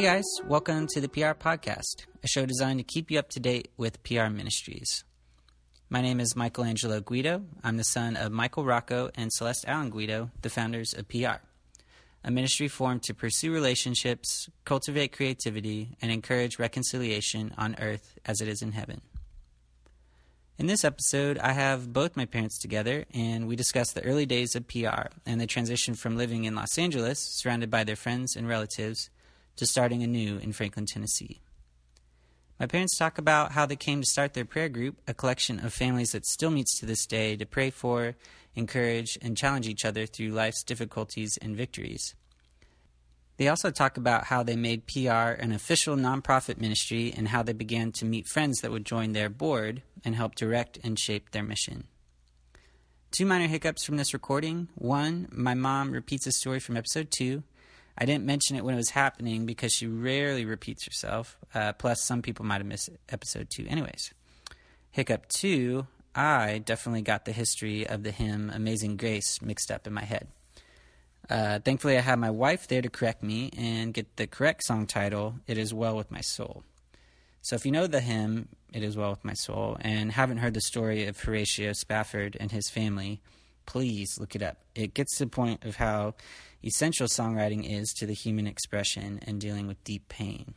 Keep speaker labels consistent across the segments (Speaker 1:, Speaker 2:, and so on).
Speaker 1: Hey guys, welcome to the PR Podcast, a show designed to keep you up to date with PR ministries. My name is Michelangelo Guido. I'm the son of Michael Rocco and Celeste Allen Guido, the founders of PR, a ministry formed to pursue relationships, cultivate creativity, and encourage reconciliation on earth as it is in heaven. In this episode, I have both my parents together, and we discuss the early days of PR and the transition from living in Los Angeles, surrounded by their friends and relatives, to starting anew in Franklin, Tennessee. My parents talk about how they came to start their prayer group, a collection of families that still meets to this day to pray for, encourage, and challenge each other through life's difficulties and victories. They also talk about how they made PR an official nonprofit ministry and how they began to meet friends that would join their board and help direct and shape their mission. Two minor hiccups from this recording. One, my mom repeats a story from episode two. I didn't mention it when it was happening because she rarely repeats herself. Uh, plus, some people might have missed episode two. Anyways, hiccup two, I definitely got the history of the hymn Amazing Grace mixed up in my head. Uh, thankfully, I had my wife there to correct me and get the correct song title, It Is Well With My Soul. So if you know the hymn, It Is Well With My Soul, and haven't heard the story of Horatio Spafford and his family, please look it up. It gets to the point of how essential songwriting is to the human expression and dealing with deep pain.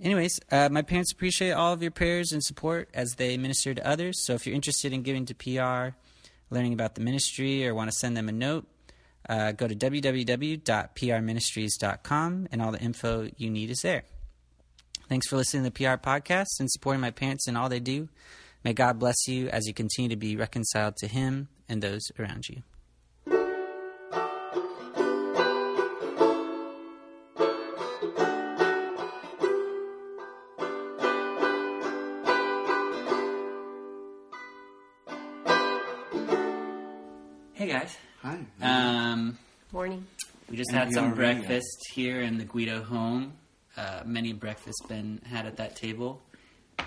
Speaker 1: Anyways, uh, my parents appreciate all of your prayers and support as they minister to others. So if you're interested in giving to PR, learning about the ministry, or want to send them a note, uh, go to www.prministries.com and all the info you need is there. Thanks for listening to the PR podcast and supporting my parents in all they do. May God bless you as you continue to be reconciled to Him and those around you. Hey guys.
Speaker 2: Hi.
Speaker 1: Um,
Speaker 3: Morning.
Speaker 1: we just had some breakfast here in the Guido home. Uh, many breakfasts been had at that table.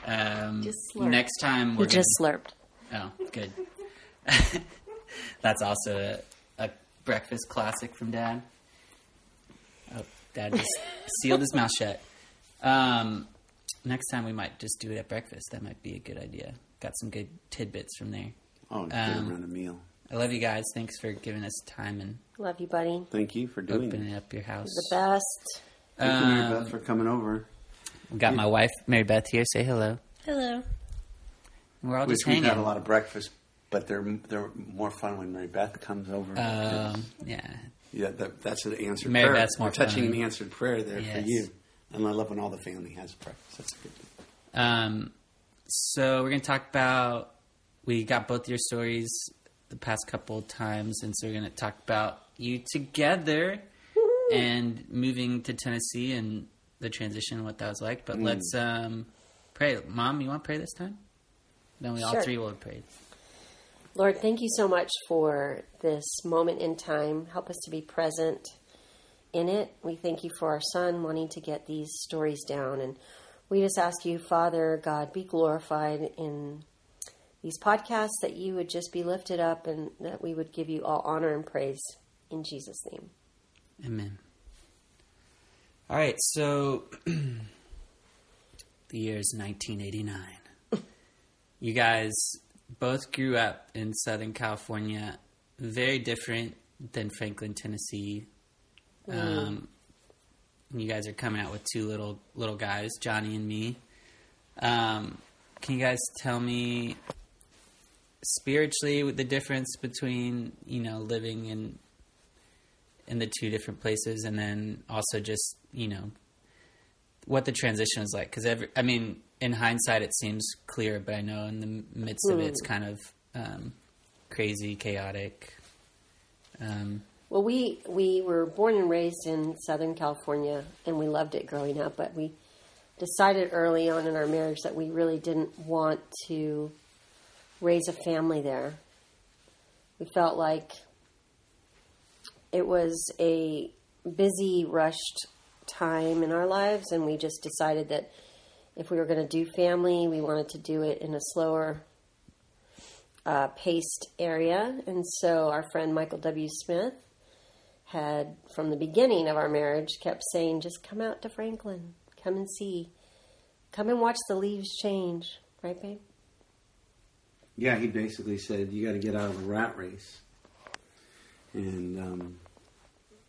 Speaker 1: Um,
Speaker 3: Just slurped.
Speaker 1: next time we're
Speaker 3: You just slurped.
Speaker 1: gonna, oh good. That's also a, a breakfast classic from Dad. Oh, Dad just sealed his mouth shut. Um, next time we might just do it at breakfast. That might be a good idea. Got some good tidbits from there.
Speaker 2: oh,
Speaker 1: um,
Speaker 2: around a meal.
Speaker 1: I love you guys. Thanks for giving us time and
Speaker 3: Love you, buddy.
Speaker 2: Thank you for doing
Speaker 1: opening
Speaker 2: it.
Speaker 1: up your house.
Speaker 3: The best.
Speaker 2: Thank you, Mary
Speaker 1: Um,
Speaker 2: Beth, for coming over.
Speaker 1: We got my wife, Mary Beth, here. Say hello.
Speaker 3: Hello.
Speaker 1: We're all
Speaker 2: Which
Speaker 1: just
Speaker 2: we've
Speaker 1: hanging.
Speaker 2: had a lot of breakfast, but they're they're more fun when Mary Beth comes over.
Speaker 1: Um, yeah.
Speaker 2: yeah, that, that's an answered
Speaker 1: Mary
Speaker 2: prayer.
Speaker 1: Beth's more
Speaker 2: We're touching
Speaker 1: fun.
Speaker 2: an answered prayer there
Speaker 1: Yes.
Speaker 2: for you. And I love when all the family has breakfast. That's a good.
Speaker 1: Um, so we're gonna talk about. We got both your stories the past couple of times, and so we're gonna talk about you together and moving to Tennessee and the transition, and what that was like.
Speaker 2: Mm.
Speaker 1: But let's um, pray. Mom, you want to pray this time? Then we all three will have prayed.
Speaker 3: Lord, thank you so much for this moment in time. Help us to be present in it. We thank you for our son wanting to get these stories down. And we just ask you, Father God, be glorified in these podcasts, that you would just be lifted up and that we would give you all honor and praise in Jesus' name.
Speaker 1: Amen. All right, so the year is 1989. you guys both grew up in Southern California, very different than Franklin, Tennessee. Um, you guys are coming out with two little little guys, Johnny and me. Um, can you guys tell me spiritually the difference between you know living in in the two different places, and then also just you know what the transition is like. Because every, I mean, in hindsight, it seems clear, but I know in the midst of it, it's kind of um, crazy, chaotic. Um,
Speaker 3: Well, we we were born and raised in Southern California, and we loved it growing up. But we decided early on in our marriage that we really didn't want to raise a family there. We felt like it was a busy, rushed time in our lives, and we just decided that if we were going to do family, we wanted to do it in a slower uh, paced area. And so our friend Michael W. Smith had, from the beginning of our marriage, kept saying, just come out to Franklin, come and see, come and watch the leaves change. Right, babe?
Speaker 2: Yeah, he basically said you got to get out of the rat race, and um,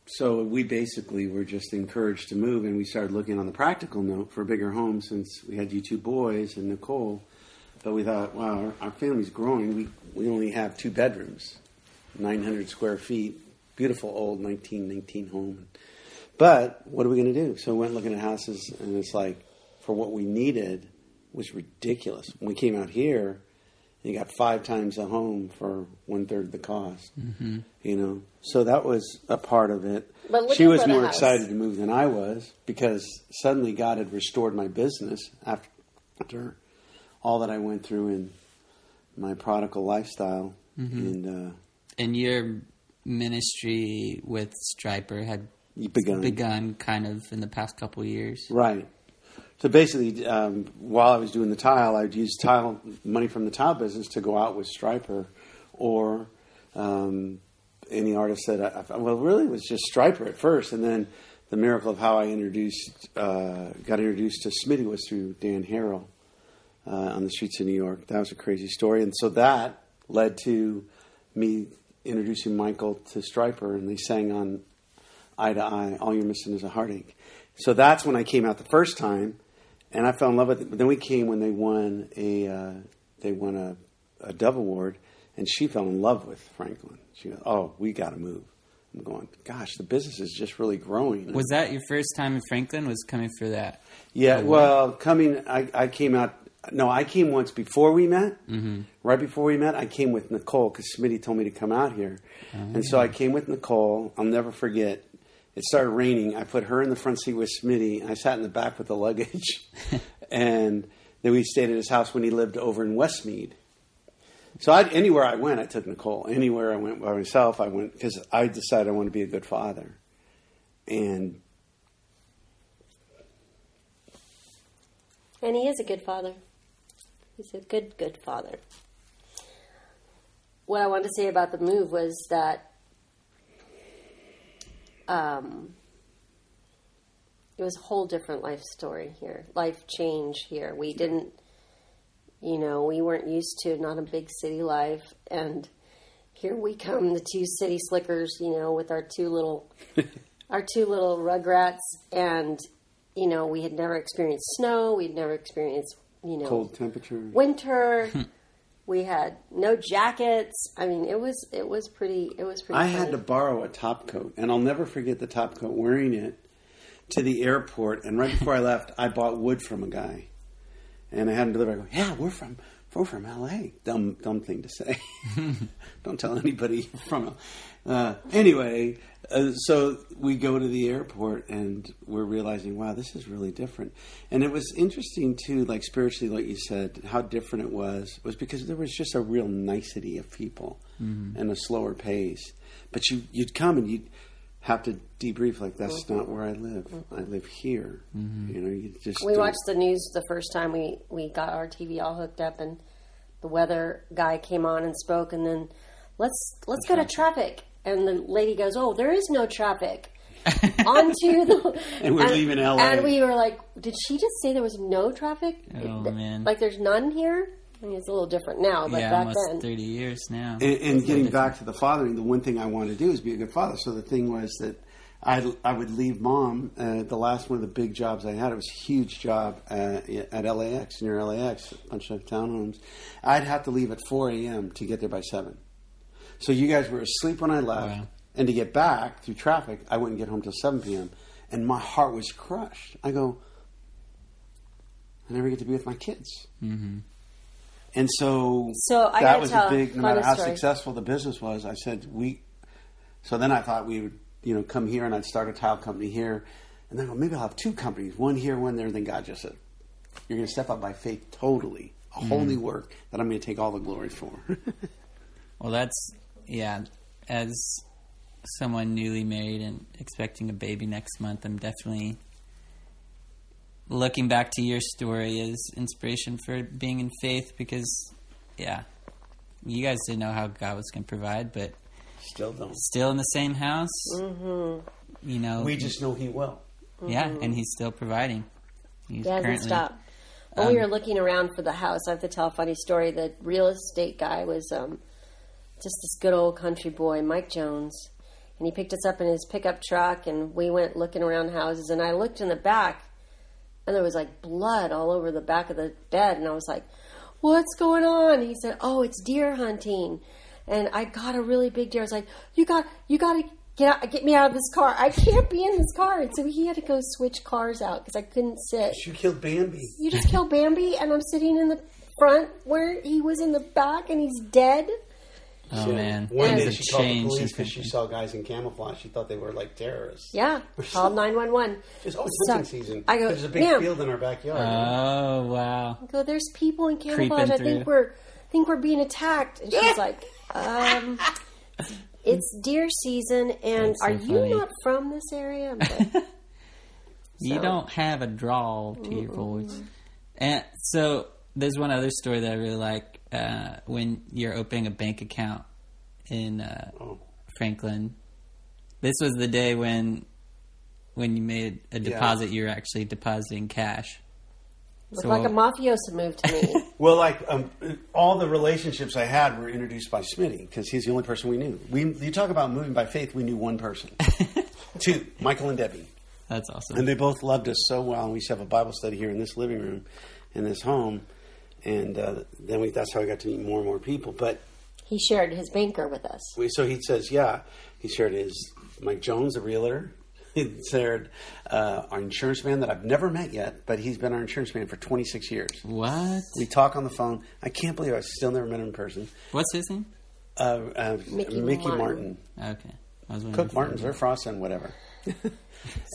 Speaker 2: so we basically were just encouraged to move, and we started looking on the practical note for a bigger home since we had you two boys and Nicole. But we thought, wow, our, our family's growing. We we only have two bedrooms, 900 square feet, beautiful old 1919 home. But what are we going to do? So we went looking at houses, and it's like for what we needed was ridiculous. When we came out here, you got five times a home for one third the cost. Mm-hmm. You know, so that was a part of it.
Speaker 3: But
Speaker 2: she was more
Speaker 3: house-
Speaker 2: excited to move than I was because suddenly God had restored my business after, after all that I went through in my prodigal lifestyle.
Speaker 3: Mm-hmm.
Speaker 2: And uh,
Speaker 1: And your ministry with Stryper had
Speaker 2: begun.
Speaker 1: begun kind of in the past couple of years.
Speaker 2: Right. So basically, um, while I was doing the tile, I'd use tile money from the tile business to go out with Stryper, or um, any artist that I, I well, really it was just Stryper at first, and then the miracle of how I introduced uh, got introduced to Smitty was through Dan Harrell uh, on the streets of New York. That was a crazy story, and so that led to me introducing Michael to Stryper, and they sang on eye to eye. All you're missing is a heartache. So that's when I came out the first time, and I fell in love with it. But then we came when they won a uh, they won a, a Dove Award, and she fell in love with Franklin. She goes, "Oh, we got to move." I'm going, "Gosh, the business is just really growing."
Speaker 1: Was that your first time in Franklin? Was coming for that?
Speaker 2: Yeah,
Speaker 1: Oh, wow.
Speaker 2: well, coming, I, I came out. No, I came once before we met. Mm-hmm. Right before we met, I came with Nicole because Smitty told me to come out here, and so I came with Nicole. I'll never forget. It started raining. I put her in the front seat with Smitty, and I sat in the back with the luggage. and then we stayed at his house when he lived over in Westmead. So I, anywhere I went, I took Nicole. Anywhere I went by myself, I went because I decided I want to be a good father. And
Speaker 3: And he is a good father. He's a good, good father. What I wanted to say about the move was that um, it was a whole different life story here, life change here. We didn't, you know, we weren't used to not a big city life, and here we come, the two city slickers, you know, with our two little, our two little rugrats, and you know, we had never experienced snow, we'd never experienced, you know,
Speaker 2: cold temperature.
Speaker 3: winter. we had no jackets. I mean, it was it was pretty. It was pretty.
Speaker 2: I had to borrow a top coat, and I'll never forget the top coat. Wearing it to the airport, and right before I left, I bought wood from a guy, and I had him deliver. I go, "Yeah, we're from we're from L.A." Dumb dumb thing to say. Don't tell anybody from. Uh, anyway, uh, so we go to the airport, and we're realizing, wow, this is really different. And it was interesting too, like spiritually, like you said, how different it was. Was because there was just a real nicety of people and a slower pace. But you you'd come and you'd have to debrief like that's not where I live. I live here. You know, you just
Speaker 3: We
Speaker 2: don't-
Speaker 3: watched the news the first time we we got our TV all hooked up, and the weather guy came on and spoke, and then let's let's go to traffic, and the lady goes, "Oh, there is no traffic." Onto the
Speaker 2: And we're leaving LA.
Speaker 3: and we were like, "Did she just say there was no traffic?
Speaker 1: Oh,
Speaker 3: Th-
Speaker 1: man.
Speaker 3: like there's none here." I mean, it's a little different now, but
Speaker 1: yeah,
Speaker 3: back
Speaker 1: almost
Speaker 3: then,
Speaker 1: thirty years now.
Speaker 2: And, and getting back to the fathering, the one thing I wanted to do is be a good father. So the thing was that I I would leave mom. Uh, the last one of the big jobs I had, it was a huge job uh, at LAX near LAX, a bunch of townhomes. I'd have to leave at four a.m. to get there by seven. So you guys were asleep when I left,
Speaker 1: Wow.
Speaker 2: and to get back through traffic, I wouldn't get home till seven p.m. And my heart was crushed. I go, I never get to be with my kids.
Speaker 1: hmm
Speaker 2: And so,
Speaker 3: So I
Speaker 2: that was a big. No matter how
Speaker 3: story.
Speaker 2: successful the business was, I said we. So then I thought we would, you know, come here and I'd start a tile company here, and then well, maybe I'll have two companies, one here, one there. And then God just said, "You're going to step up by faith totally, a whole
Speaker 3: Mm-hmm.
Speaker 2: new work that I'm going to take all the glory for."
Speaker 1: Well, that's yeah. As someone newly married and expecting a baby next month, I'm definitely looking back to your story as inspiration for being in faith because, yeah, you guys didn't know how God was going to provide, but
Speaker 2: Still don't.
Speaker 1: Still in the same house. Mm-hmm. You know,
Speaker 2: We just know he will.
Speaker 1: yeah, and he's still providing. He's
Speaker 3: He hasn't
Speaker 1: currently
Speaker 3: stopped. When we
Speaker 1: um,
Speaker 3: were looking around for the house, I have to tell a funny story. The real estate guy was um, just this good old country boy, Mike Jones, and he picked us up in his pickup truck, and we went looking around houses. And I looked in the back, and there was like blood all over the back of the bed, and I was like, "What's going on?" He said, "Oh, it's deer hunting." And I got a really big deer. I was like, "You got, you got to get out, get me out of this car. I can't be in this car." And so he had to go switch cars out because I couldn't sit
Speaker 2: You killed Bambi.
Speaker 3: you just killed Bambi, and I'm sitting in the front where he was in the back, and he's dead.
Speaker 1: Oh man,
Speaker 2: One day she called the police because she saw guys in camouflage. She thought they were like terrorists.
Speaker 3: Yeah, called nine one one.
Speaker 2: It's always
Speaker 3: So,
Speaker 2: hunting season.
Speaker 3: I go,
Speaker 2: There's a big
Speaker 3: "Ma'am."
Speaker 2: field in our backyard.
Speaker 1: Oh wow.
Speaker 3: I go, there's people in camouflage.
Speaker 1: Creeping
Speaker 3: I think
Speaker 1: through.
Speaker 3: we're, I think we're being attacked. And she's like, um, it's deer season, and
Speaker 1: so
Speaker 3: are you
Speaker 1: funny.
Speaker 3: not from this area? I'm like,
Speaker 1: You don't have a drawl to your voice. And so there's one other story that I really like uh, when you're opening a bank account in uh,
Speaker 2: Oh.
Speaker 1: Franklin. This was the day when when you made a
Speaker 2: Yeah.
Speaker 1: deposit, you were actually depositing cash.
Speaker 3: Looked
Speaker 1: So-
Speaker 3: like a mafioso move to me.
Speaker 2: Well, like um, all the relationships I had were introduced by Smitty because he's the only person we knew. We, you talk about moving by faith. We knew one person, two, Michael and Debbie,
Speaker 1: That's awesome.
Speaker 2: and they both loved us so well. And we used to have a Bible study here in this living room, in this home, and uh, then we, that's how we got to meet more and more people. But
Speaker 3: he shared his banker with us.
Speaker 2: we, so he says, yeah, he shared his Mike Jones, the realtor. He shared uh, our insurance man that I've never met yet, but he's been our insurance man for 26 years.
Speaker 1: what?
Speaker 2: We talk on the phone. I can't believe I still never met him in person.
Speaker 1: What's his name?
Speaker 2: Uh, uh,
Speaker 3: Mickey
Speaker 2: Mickey,
Speaker 3: Martin.
Speaker 2: Martin.
Speaker 1: Okay. I was wondering
Speaker 2: Cook
Speaker 1: if-
Speaker 2: Martins or Frost and whatever.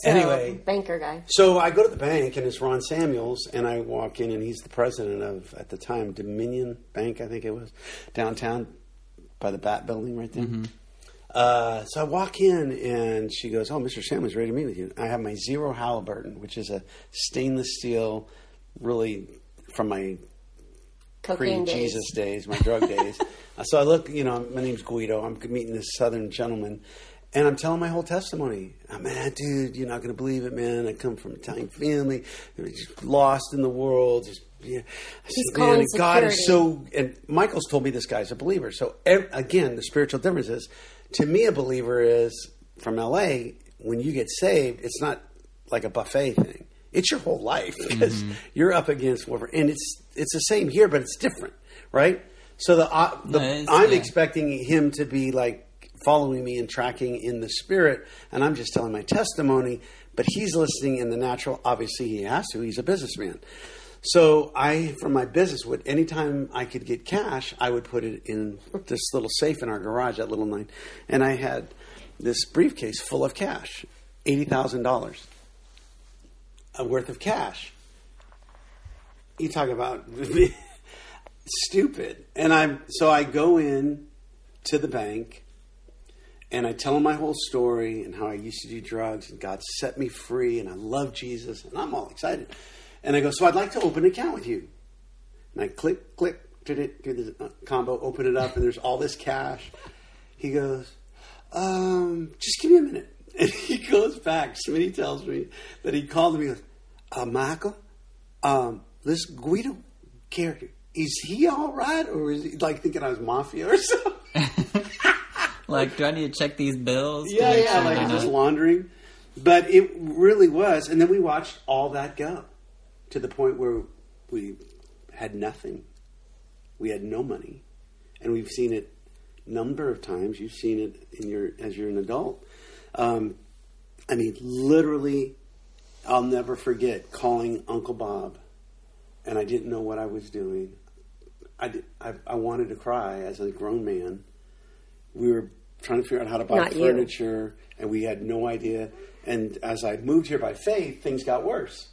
Speaker 3: So,
Speaker 2: anyway,
Speaker 3: banker guy.
Speaker 2: so I go to the bank and it's Ron Samuels, and I walk in and he's the president of at the time Dominion Bank, I think it was downtown by the Bat Building right there. Uh, so I walk in and she goes, "Oh, Mr. Samuels, ready to meet with you." I have my Zero Halliburton, which is a stainless steel, really from my pre-Jesus days, my drug days. Uh, so I look, you know, my name's Guido. I'm meeting this Southern gentleman, and I'm telling my whole testimony. Oh, man, dude, you're not going to believe it, man. I come from an Italian family, just lost in the world. Just, yeah.
Speaker 3: He's
Speaker 2: man, God is so. And Michael's told me this guy's a believer. So again, the spiritual difference is, to me, a believer is from LA. When you get saved, it's not like a buffet thing. It's your whole life because you're up against whatever, and it's it's the same here, but it's different, right? So the, uh, the
Speaker 1: No,
Speaker 2: I'm
Speaker 1: yeah.
Speaker 2: expecting him to be like following me and tracking in the spirit, and I'm just telling my testimony. But he's listening in the natural. Obviously, he has to. He's a businessman. So I, for my business, would anytime I could get cash, I would put it in this little safe in our garage, that little nine, and I had this briefcase full of cash, eighty thousand dollars uh, worth of cash. You talk about stupid, and I'm so I go in to the bank, and I tell them my whole story and how I used to do drugs, and God set me free, and I love Jesus, and I'm all excited. And I go, so I'd like to open an account with you. And I click, click, did it, do the uh, combo, open it up, and there's all this cash. He goes, um, just give me a minute. And he goes back. Smitty tells me that he called me. He goes, uh, Michael, um, this Guido character, is he all right, or is he like thinking I was mafia or something?
Speaker 1: Like, do I need to check these bills?
Speaker 2: Yeah, yeah, like just laundering. But it really was. And then we watched all that go to the point where we had nothing. We had no money. And we've seen it number of times. You've seen it in your as you're an adult. Um, I mean, literally, I'll never forget calling Uncle Bob, and I didn't know what I was doing. I, did, I, I wanted to cry as a grown man. We were trying to figure out how to buy
Speaker 3: Not you.
Speaker 2: furniture, and we had no idea. And as I moved here by faith, things got worse.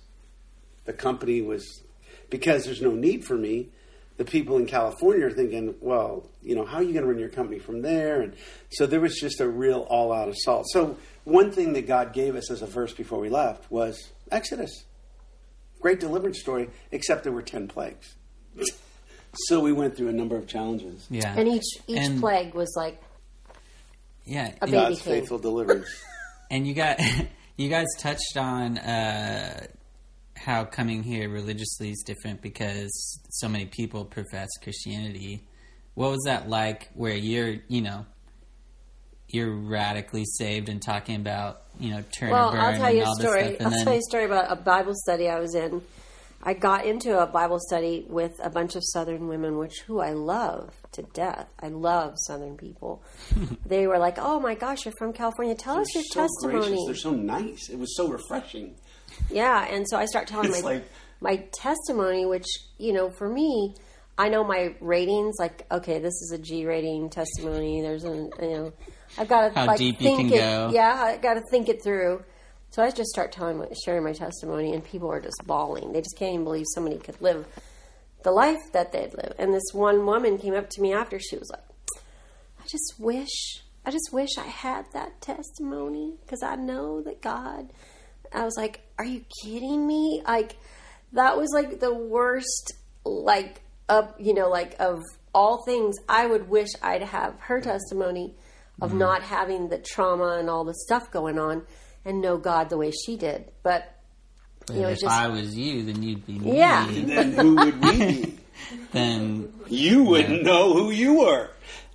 Speaker 2: The company was because there's no need for me. The people in California are thinking, well, you know, how are you going to run your company from there? And so there was just a real all-out assault. So one thing that God gave us as a verse before we left was Exodus. Great deliverance story, except there were ten plagues. so we went through a number of challenges.
Speaker 1: Yeah.
Speaker 3: And each each
Speaker 1: And-
Speaker 3: plague was like
Speaker 1: yeah,
Speaker 3: A
Speaker 1: and-
Speaker 3: baby
Speaker 2: God's
Speaker 3: came.
Speaker 2: faithful deliverance.
Speaker 1: And you got you guys touched on uh, how coming here religiously is different because so many people profess Christianity. What was that like? Where you're, you know, you're radically saved and talking about, you know, turn
Speaker 3: Well,
Speaker 1: and burn
Speaker 3: I'll tell you a
Speaker 1: all this
Speaker 3: story. I'll
Speaker 1: then
Speaker 3: tell you a story about a Bible study I was in. I got into a Bible study with a bunch of Southern women, which who I love to death. I love Southern people. they were like, "Oh my gosh, you're from California. Tell us your
Speaker 2: so
Speaker 3: testimony."
Speaker 2: gracious. They're so nice. It was so refreshing.
Speaker 3: Yeah, and so I start telling my
Speaker 2: like-
Speaker 3: my testimony, which you know, for me, I know my ratings. Like, okay, this is a G rating testimony. There's an you know, I've got to
Speaker 1: How
Speaker 3: like
Speaker 1: deep you
Speaker 3: think
Speaker 1: can
Speaker 3: it.
Speaker 1: go.
Speaker 3: Yeah, I got to think it through. So I just start telling, my, sharing my testimony, and people are just bawling. They just can't even believe somebody could live the life that they'd live. And this one woman came up to me after. She was like, I just wish, I just wish I had that testimony because I know that God. I was like, Are you kidding me? Like, that was like the worst, like, up, you know, like of all things. I would wish I'd have her testimony of not having the trauma and all the stuff going on and know God the way she did. But, you know,
Speaker 1: if
Speaker 3: just,
Speaker 1: I was you, then you'd be me.
Speaker 3: Yeah.
Speaker 2: Then who would we be?
Speaker 1: Then,
Speaker 2: You wouldn't know who you were.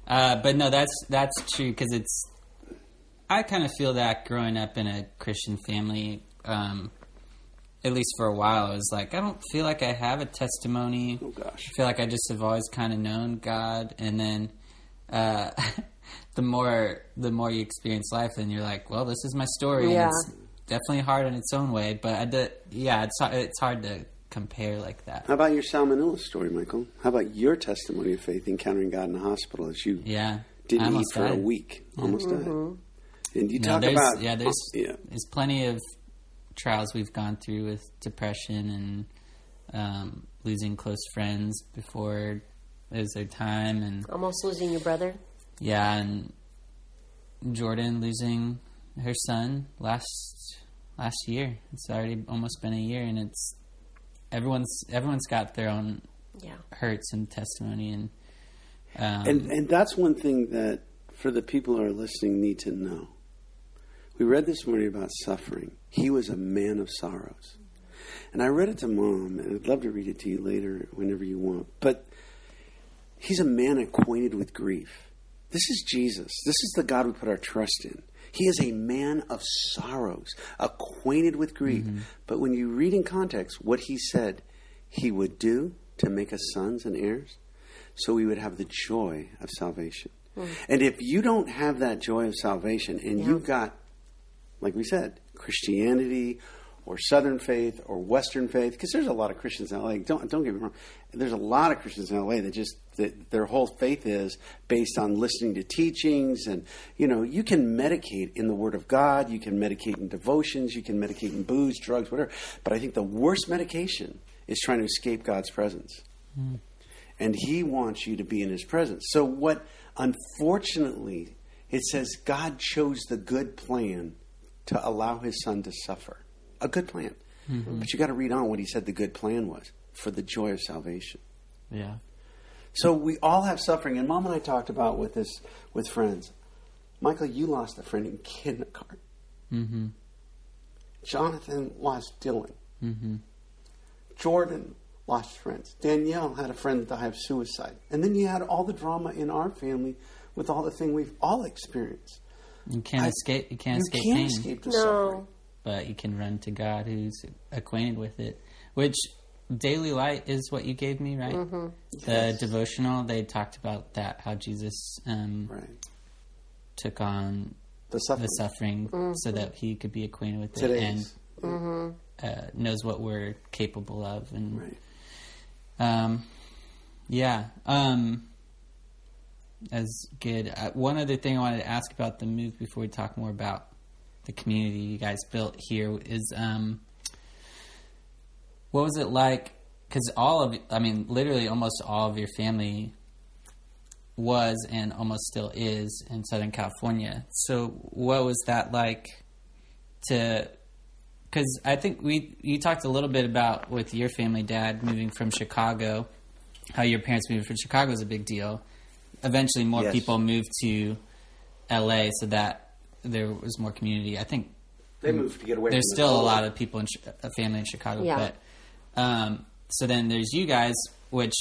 Speaker 1: uh, but no, that's that's true because it's. I kind of feel that growing up in a Christian family, um, at least for a while, I was like, I don't feel like I have a testimony.
Speaker 2: Oh gosh.
Speaker 1: I feel like I just have always kind of known God, and then uh, the more the more you experience life, then you're like, well, this is my story.
Speaker 3: Yeah.
Speaker 1: And it's definitely hard in its own way, but I did, yeah, it's it's hard to compare like that.
Speaker 2: How about your salmonella story, Michael? How about your testimony of faith encountering God in the hospital as you
Speaker 1: Yeah,
Speaker 2: didn't eat
Speaker 1: almost
Speaker 2: for a week, almost died? And you
Speaker 1: No,
Speaker 2: talk
Speaker 1: there's,
Speaker 2: about
Speaker 1: yeah, there's
Speaker 2: yeah.
Speaker 1: there's plenty of trials we've gone through with depression and um, losing close friends before it was their time, and
Speaker 3: almost losing your brother.
Speaker 1: yeah, and Jordan losing her son last last year. It's already almost been a year, and it's everyone's everyone's got their own
Speaker 3: Yeah.
Speaker 1: hurts and testimony, and um,
Speaker 2: And and that's one thing that for the people who are listening need to know. We read this morning about suffering. He was a man of sorrows. And I read it to mom, and I'd love to read it to you later whenever you want. But he's a man acquainted with grief. This is Jesus. This is the God we put our trust in. He is a man of sorrows, acquainted with grief. Mm-hmm. But when you read in context what he said he would do to make us sons and heirs, so we would have the joy of salvation. Mm. And if you don't have that joy of salvation and you've got, like we said, Christianity or Southern faith or Western faith, because there's a lot of Christians in LA. Don't don't get me wrong. There's a lot of Christians in LA that just that their whole faith is based on listening to teachings, and you know you can medicate in the Word of God, you can medicate in devotions, you can medicate in booze, drugs, whatever. But I think the worst medication is trying to escape God's presence hmm. and he wants you to be in his presence. So what unfortunately it says God chose the good plan to allow his son to suffer. A good plan. But you got to read on what he said the good plan was for the joy of salvation.
Speaker 1: yeah,
Speaker 2: So we all have suffering and mom and I talked about with this with friends. Michael, you lost a friend in kindergarten.
Speaker 1: mm-hmm.
Speaker 2: Jonathan lost Dylan.
Speaker 1: Mm-hmm.
Speaker 2: Jordan lost friends. Danielle had a friend die of suicide. And then you had all the drama in our family with all the thing we've all experienced.
Speaker 1: You can't
Speaker 2: I-
Speaker 1: escape. You can't
Speaker 2: you
Speaker 1: escape
Speaker 2: can't
Speaker 1: pain,
Speaker 2: escape the suffering.
Speaker 3: No.
Speaker 1: but you can run to God, who's acquainted with it. Which daily light is what you gave me, right?
Speaker 3: Mm-hmm.
Speaker 1: The devotional they talked about that how Jesus um,
Speaker 2: Right.
Speaker 1: took on
Speaker 2: The suffering.
Speaker 1: the suffering
Speaker 3: Mm-hmm.
Speaker 1: so that he could be acquainted with it
Speaker 2: Today's.
Speaker 1: and uh, knows what we're capable of. And
Speaker 2: Right.
Speaker 1: um, yeah, um, that's good. Uh, one other thing I wanted to ask about the move before we talk more about the community you guys built here is um, what was it like? Because all of, I mean, literally almost all of your family was and almost still is in Southern California. So, what was that like to? Because I think we you talked a little bit about with your family, Dad, moving from Chicago, how your parents moving from Chicago is a big deal. Eventually, more
Speaker 2: Yes.
Speaker 1: people moved to L.A. so that there was more community. I think
Speaker 2: They moved to get away.
Speaker 1: there's
Speaker 2: from the
Speaker 1: still a lot of people in a family in Chicago,
Speaker 3: Yeah.
Speaker 1: but um, so then there's you guys, which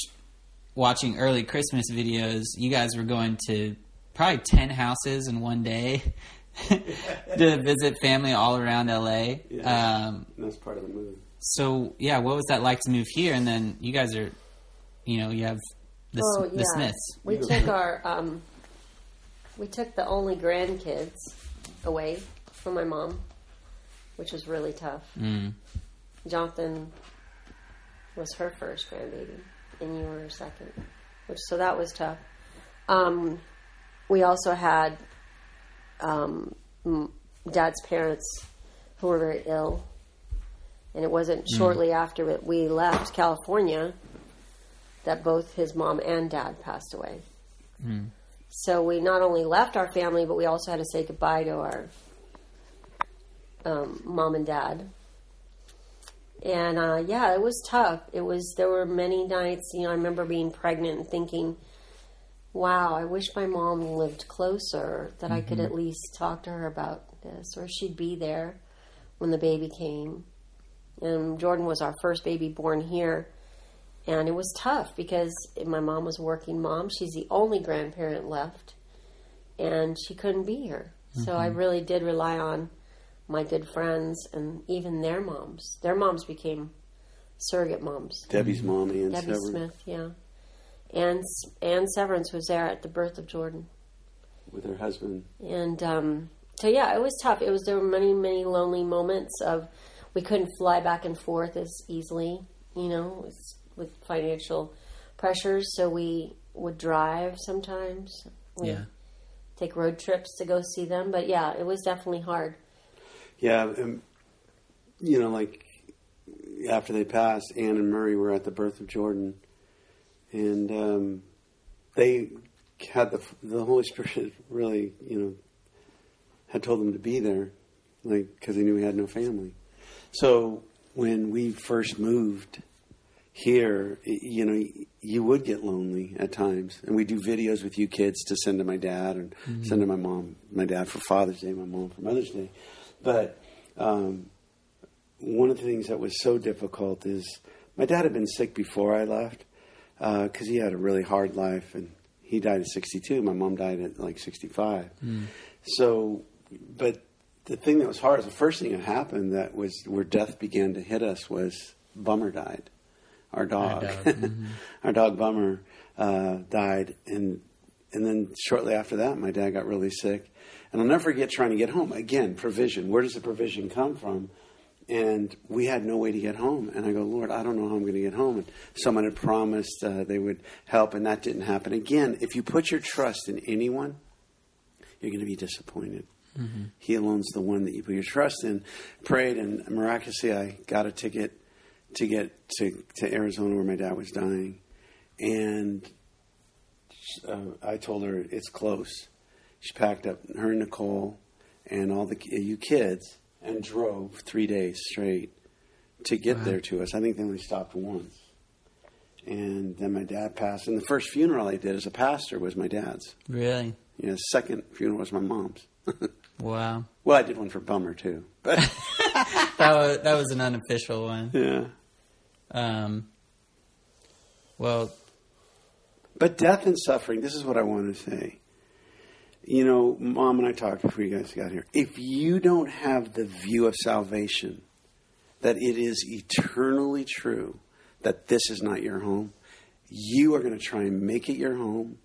Speaker 1: watching early Christmas videos, you guys were going to probably ten houses in one day to visit family all around LA.
Speaker 2: Yeah.
Speaker 1: Um,
Speaker 2: That's part of the move.
Speaker 1: so yeah, what was that like to move here? And then you guys are, you know, you have the,
Speaker 3: Oh,
Speaker 1: the. Smiths.
Speaker 3: We took our um, we took the only grandkids away from my mom, which was really tough.
Speaker 1: Mm.
Speaker 3: Jonathan was her first grandbaby, and you were her second, which so that was tough. Um, we also had um, m- Dad's parents who were very ill, and it wasn't shortly after that we left California that both his mom and dad passed away. So we not only left our family, but we also had to say goodbye to our um, mom and dad. And uh, yeah, it was tough. It was. There were many nights. You know, I remember being pregnant and thinking, "Wow, I wish my mom lived closer. That I could at least talk to her about this, or she'd be there when the baby came." And Jordan was our first baby born here, and it was tough because my mom was working mom. She's the only grandparent left, and she couldn't be here. So I really did rely on my good friends and even their moms. Their moms became surrogate moms.
Speaker 2: Debbie's mom, and
Speaker 3: Debbie
Speaker 2: Severn,
Speaker 3: Smith, yeah. And Ann Severance was there at the birth of Jordan.
Speaker 2: with her husband.
Speaker 3: And um, so yeah, it was tough. It was there were many many lonely moments of we couldn't fly back and forth as easily, you know, with, with financial pressures. So we would drive sometimes. We'd
Speaker 1: Yeah.
Speaker 3: take road trips to go see them. But yeah, it was definitely hard.
Speaker 2: Yeah, and you know, like after they passed, Ann and Murray were at the birth of Jordan, and um, they had the the Holy Spirit really, you know, had told them to be there, like because they knew we had no family. So when we first moved here, you know, you would get lonely at times, and we do videos with you kids to send to my dad and mm-hmm. send to my mom, my dad for Father's Day, my mom for Mother's Day. But um, one of the things that was so difficult is my dad had been sick before I left uh, because he had a really hard life, and he died at 62. My mom died at like 65. Mm. So, but the thing that was hard is the first thing that happened that was where death began to hit us was Bummer died, our dog.
Speaker 1: dog, mhm.
Speaker 2: our dog Bummer uh, died, and and then shortly after that, my dad got really sick, and I'll never forget trying to get home. Again, provision. Where does the provision come from? And we had no way to get home. And I go, Lord, I don't know how I'm going to get home. And someone had promised uh, they would help, and that didn't happen. Again, if you put your trust in anyone, you're going to be disappointed. He alone's the one that you put your trust in. Prayed, and miraculously, I got a ticket to get to, to Arizona where my dad was dying. And uh, I told her it's close. She packed up her and Nicole and all the you kids and drove three days straight to get there to us. I think they only stopped once. And then my dad passed. And the first funeral I did as a pastor was my dad's.
Speaker 1: Really?
Speaker 2: You know, second funeral was my mom's.
Speaker 1: Wow.
Speaker 2: well, I did one for Bummer too. But
Speaker 1: That was that was an unofficial one.
Speaker 2: yeah.
Speaker 1: Um. Well,
Speaker 2: But death and suffering, this is what I want to say. You know, Mom and I talked before you guys got here. If you don't have the view of salvation, that it is eternally true that this is not your home, you are going to try and make it your home.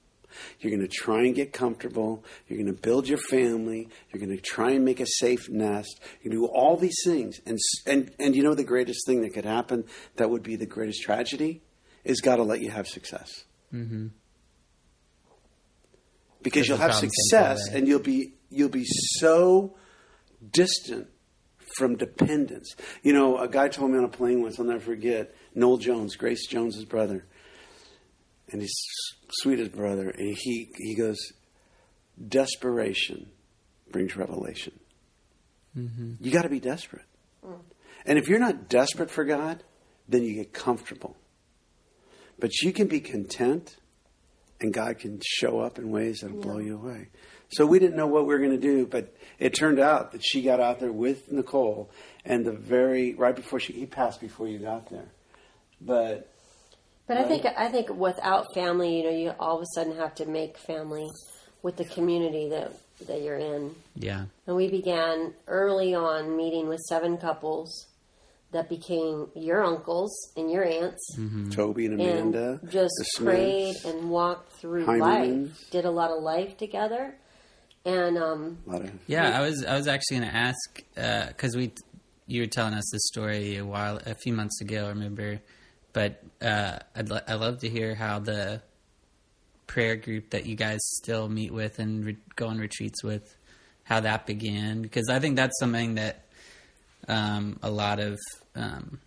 Speaker 2: You're going to try and get comfortable. You're going to build your family. You're going to try and make a safe nest. You do all these things. And, and, and you know the greatest thing that could happen that would be the greatest tragedy? Is God will let you have success
Speaker 1: mhm.
Speaker 2: because you'll have success and you'll be you'll be so distant from dependence. You know, a guy told me on a plane once, I'll never forget, Noel Jones, Grace Jones's brother. And he's sweetest brother, and he he goes, Desperation brings revelation. Mm-hmm. You gotta be desperate. And if you're not desperate for God, then you get comfortable. But you can be content and God can show up in ways that'll blow you away. So we didn't know what we were going to do, but it turned out that she got out there with Nicole, and the very right before she he passed before you got there, but
Speaker 3: But I think I think without family, you know, you all of a sudden have to make family with the community that that you're in.
Speaker 1: Yeah.
Speaker 3: And we began early on meeting with seven couples that became your uncles and your aunts,
Speaker 2: Toby and Amanda
Speaker 3: and just
Speaker 2: the
Speaker 3: prayed
Speaker 2: Smiths,
Speaker 3: and walked through
Speaker 2: Heinemans.
Speaker 3: life. Did a lot of life together, and um,
Speaker 2: a lot of
Speaker 1: Yeah, I was I was actually going to ask because we you were telling us this story a while a few months ago, I remember, but uh, I'd lo- I love to hear how the prayer group that you guys still meet with and re- go on retreats with, how that began because I think that's something that um, a lot of um,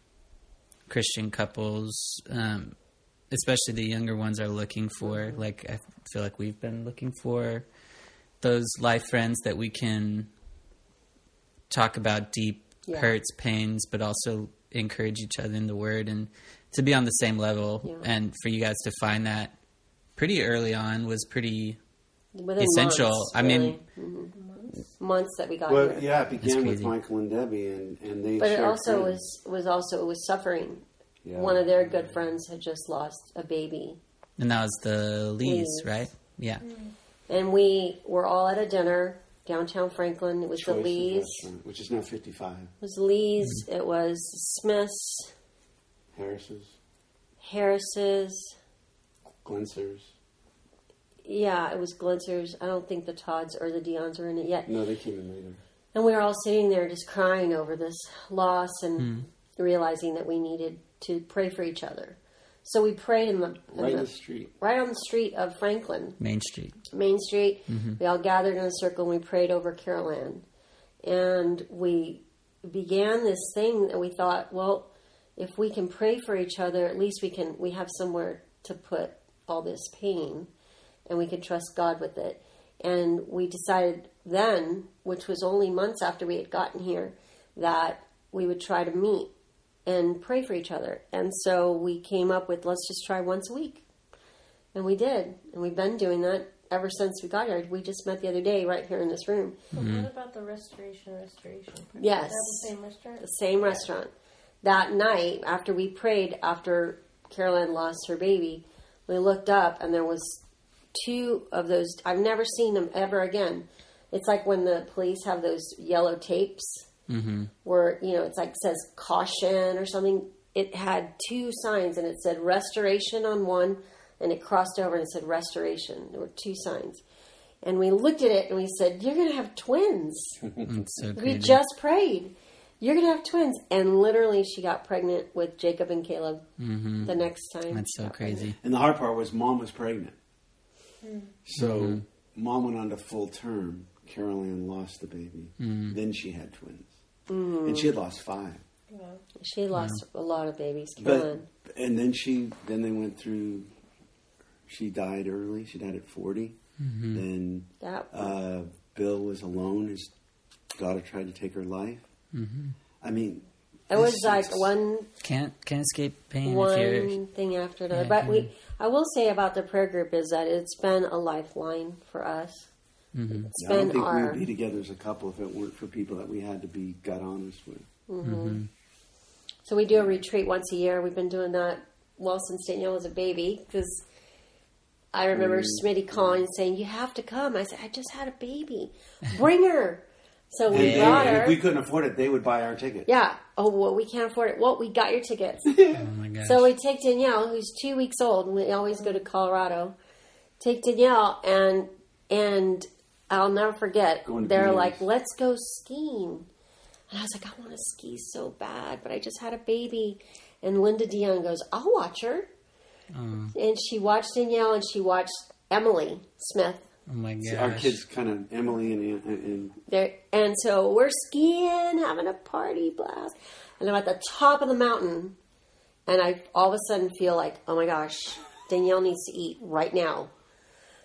Speaker 1: Christian couples, um, especially the younger ones, are looking for. Like I feel like we've been looking for those life friends that we can talk about deep
Speaker 3: Yeah.
Speaker 1: hurts, pains, but also encourage each other in the word and to be on the same level.
Speaker 3: Yeah.
Speaker 1: And for you guys to find that pretty early on was pretty
Speaker 3: within
Speaker 1: Essential.
Speaker 3: months,
Speaker 1: I mean-
Speaker 3: really. Mhm. months that we got
Speaker 2: well,
Speaker 3: here.
Speaker 2: yeah, it began with. Michael and Debbie, and and they.
Speaker 3: But it also
Speaker 2: friends.
Speaker 3: was was also it was suffering.
Speaker 2: Yeah.
Speaker 3: One of their good friends had just lost a baby,
Speaker 1: and that was the Lees,
Speaker 3: Lees.
Speaker 1: right? Yeah.
Speaker 3: and we were all at a dinner downtown Franklin. It was the Lees.
Speaker 2: which is now fifty-five.
Speaker 3: It was Lee's.
Speaker 1: Mm-hmm.
Speaker 3: It was Smith's,
Speaker 2: Harris's,
Speaker 3: Harris's.
Speaker 2: Glensers.
Speaker 3: Yeah, it was Glintzer's. I don't think the Todds or the Dion's are in it yet.
Speaker 2: No, they came in later.
Speaker 3: And we were all sitting there just crying over this loss and
Speaker 2: Hmm.
Speaker 3: realizing that we needed to pray for each other. So we prayed in the, in
Speaker 2: Right
Speaker 3: the-
Speaker 2: the street.
Speaker 3: right on the street of Franklin.
Speaker 1: Main Street.
Speaker 3: Main Street. We all gathered in a circle and we prayed over Carol Ann. And we began this thing that we thought, well, if we can pray for each other, at least we can we have somewhere to put all this pain and we can trust God with it. And we decided then, which was only months after we had gotten here, that we would try to meet and pray for each other. And so we came up with let's just try once a week. And we did. And we've been doing that ever since we got here. We just met the other day right here in this room.
Speaker 4: But what mm-hmm. about the restoration restoration? Is
Speaker 3: Yes.
Speaker 4: that the same restaurant?
Speaker 3: The same restaurant. That night, after we prayed, after Caroline lost her baby, we looked up and there was two of those. I've never seen them ever again. It's like when the police have those yellow tapes mm-hmm. where, you know, it's like says caution or something. It had two signs and it said restoration on one and it crossed over and it said restoration. There were two signs. And we looked at it and we said, You're going to have twins. We just prayed. You're gonna have twins, and literally, she got pregnant with Jacob and Caleb the next time.
Speaker 1: Mm-hmm. That's so
Speaker 3: got pregnant.
Speaker 1: crazy.
Speaker 2: And the hard part was mom was pregnant.
Speaker 3: Hmm.
Speaker 2: So
Speaker 1: Mm-hmm.
Speaker 2: mom went on to full term. Carol Ann lost the baby.
Speaker 1: Mm-hmm.
Speaker 2: Then she had twins.
Speaker 3: Hmm.
Speaker 2: And she had lost five. Yeah.
Speaker 3: She lost a lot of babies.
Speaker 2: But and then she then they went through she died early. She died at 40
Speaker 1: Mm-hmm.
Speaker 2: Then
Speaker 3: that
Speaker 2: uh, Bill was alone. His daughter tried to take her life.
Speaker 1: Mm-hmm.
Speaker 2: I mean,
Speaker 3: it was
Speaker 2: this
Speaker 3: like one
Speaker 1: Can't can't escape pain if
Speaker 3: one thing after another.
Speaker 1: Yeah,
Speaker 3: but we. I will say about the prayer group is that it's been a lifeline for us.
Speaker 1: Mm-hmm.
Speaker 3: It's
Speaker 2: I don't
Speaker 3: been
Speaker 2: think
Speaker 3: our
Speaker 2: we'd be together as a couple if it weren't for people that we had to be gut honest with.
Speaker 3: So we do a retreat once a year. We've been doing that well since Danielle was a baby because I remember Smitty calling and saying, "You have to come." I said, "I just had a baby. Bring her." So we
Speaker 2: And they-
Speaker 3: brought
Speaker 2: and
Speaker 3: her.
Speaker 2: if we couldn't afford it, they would buy our ticket.
Speaker 3: yeah. Oh well, we can't afford it. Well, we got your tickets.
Speaker 1: Oh my gosh.
Speaker 3: so we take Danielle, who's two weeks old. and We always go to Colorado. Take Danielle and and I'll never forget. They're
Speaker 2: Beaver's.
Speaker 3: like, "Let's go skiing." And I was like, I want to ski so bad, but I just had a baby. And Linda Dion goes, I'll watch her.
Speaker 1: oh,
Speaker 3: And she watched Danielle and she watched Emily Smith.
Speaker 1: Oh my gosh.
Speaker 2: Our kids kind of Emily and, and, and
Speaker 3: and so we're skiing, having a party blast. And I'm at the top of the mountain. And I all of a sudden feel like, oh my gosh, Danielle needs to eat right now.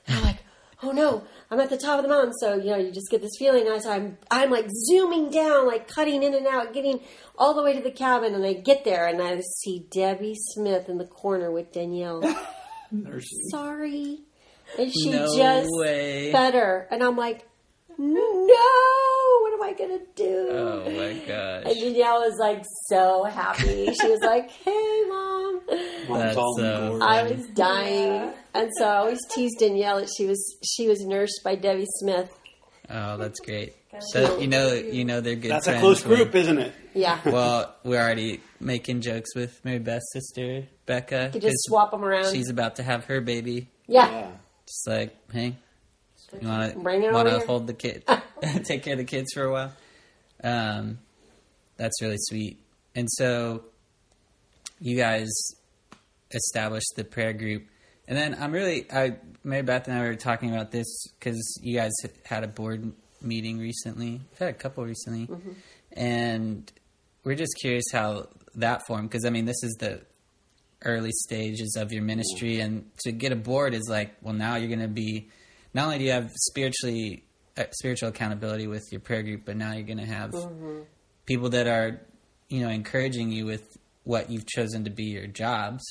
Speaker 3: And I'm like, oh no, I'm at the top of the mountain. So, you know, you just get this feeling. As I'm, I'm like zooming down, like cutting in and out, getting all the way to the cabin. And I get there and I see Debbie Smith in the corner with Danielle.
Speaker 2: nursing.
Speaker 3: Sorry. And she
Speaker 1: No
Speaker 3: just
Speaker 1: way.
Speaker 3: fed her, and I'm like, no, what am I gonna do?
Speaker 1: Oh my
Speaker 3: And
Speaker 1: gosh.
Speaker 3: Danielle was like so happy. She was like, "Hey, mom."
Speaker 1: That's
Speaker 2: all
Speaker 1: so.
Speaker 3: I was dying,
Speaker 4: Yeah.
Speaker 3: and so I always teased Danielle that she was she was nursed by Debbie Smith.
Speaker 1: Oh, that's great. So you know, you know they're good.
Speaker 2: That's a
Speaker 1: friends
Speaker 2: close
Speaker 1: when-
Speaker 2: group, isn't it?
Speaker 3: Yeah,
Speaker 1: Well, we're already making jokes with Mary Beth's sister, Becca.
Speaker 3: you could just
Speaker 1: 'cause
Speaker 3: swap them around.
Speaker 1: She's about to have her baby.
Speaker 3: yeah.
Speaker 1: Just like, hey, you want to
Speaker 3: Bring it
Speaker 1: want to hold the kid, take care of the kids for a while. Um, that's really sweet. And so, you guys established the prayer group, and then I'm really, I Mary Beth and I were talking about this because you guys had a board meeting recently. We've had a couple recently,
Speaker 3: Mm-hmm.
Speaker 1: and we're just curious how that formed. Because I mean, this is the early stages of your ministry and to get a board is like well now you're going to be not only do you have spiritually uh, spiritual accountability with your prayer group but now you're going to have people that are you know encouraging you with what you've chosen to be your jobs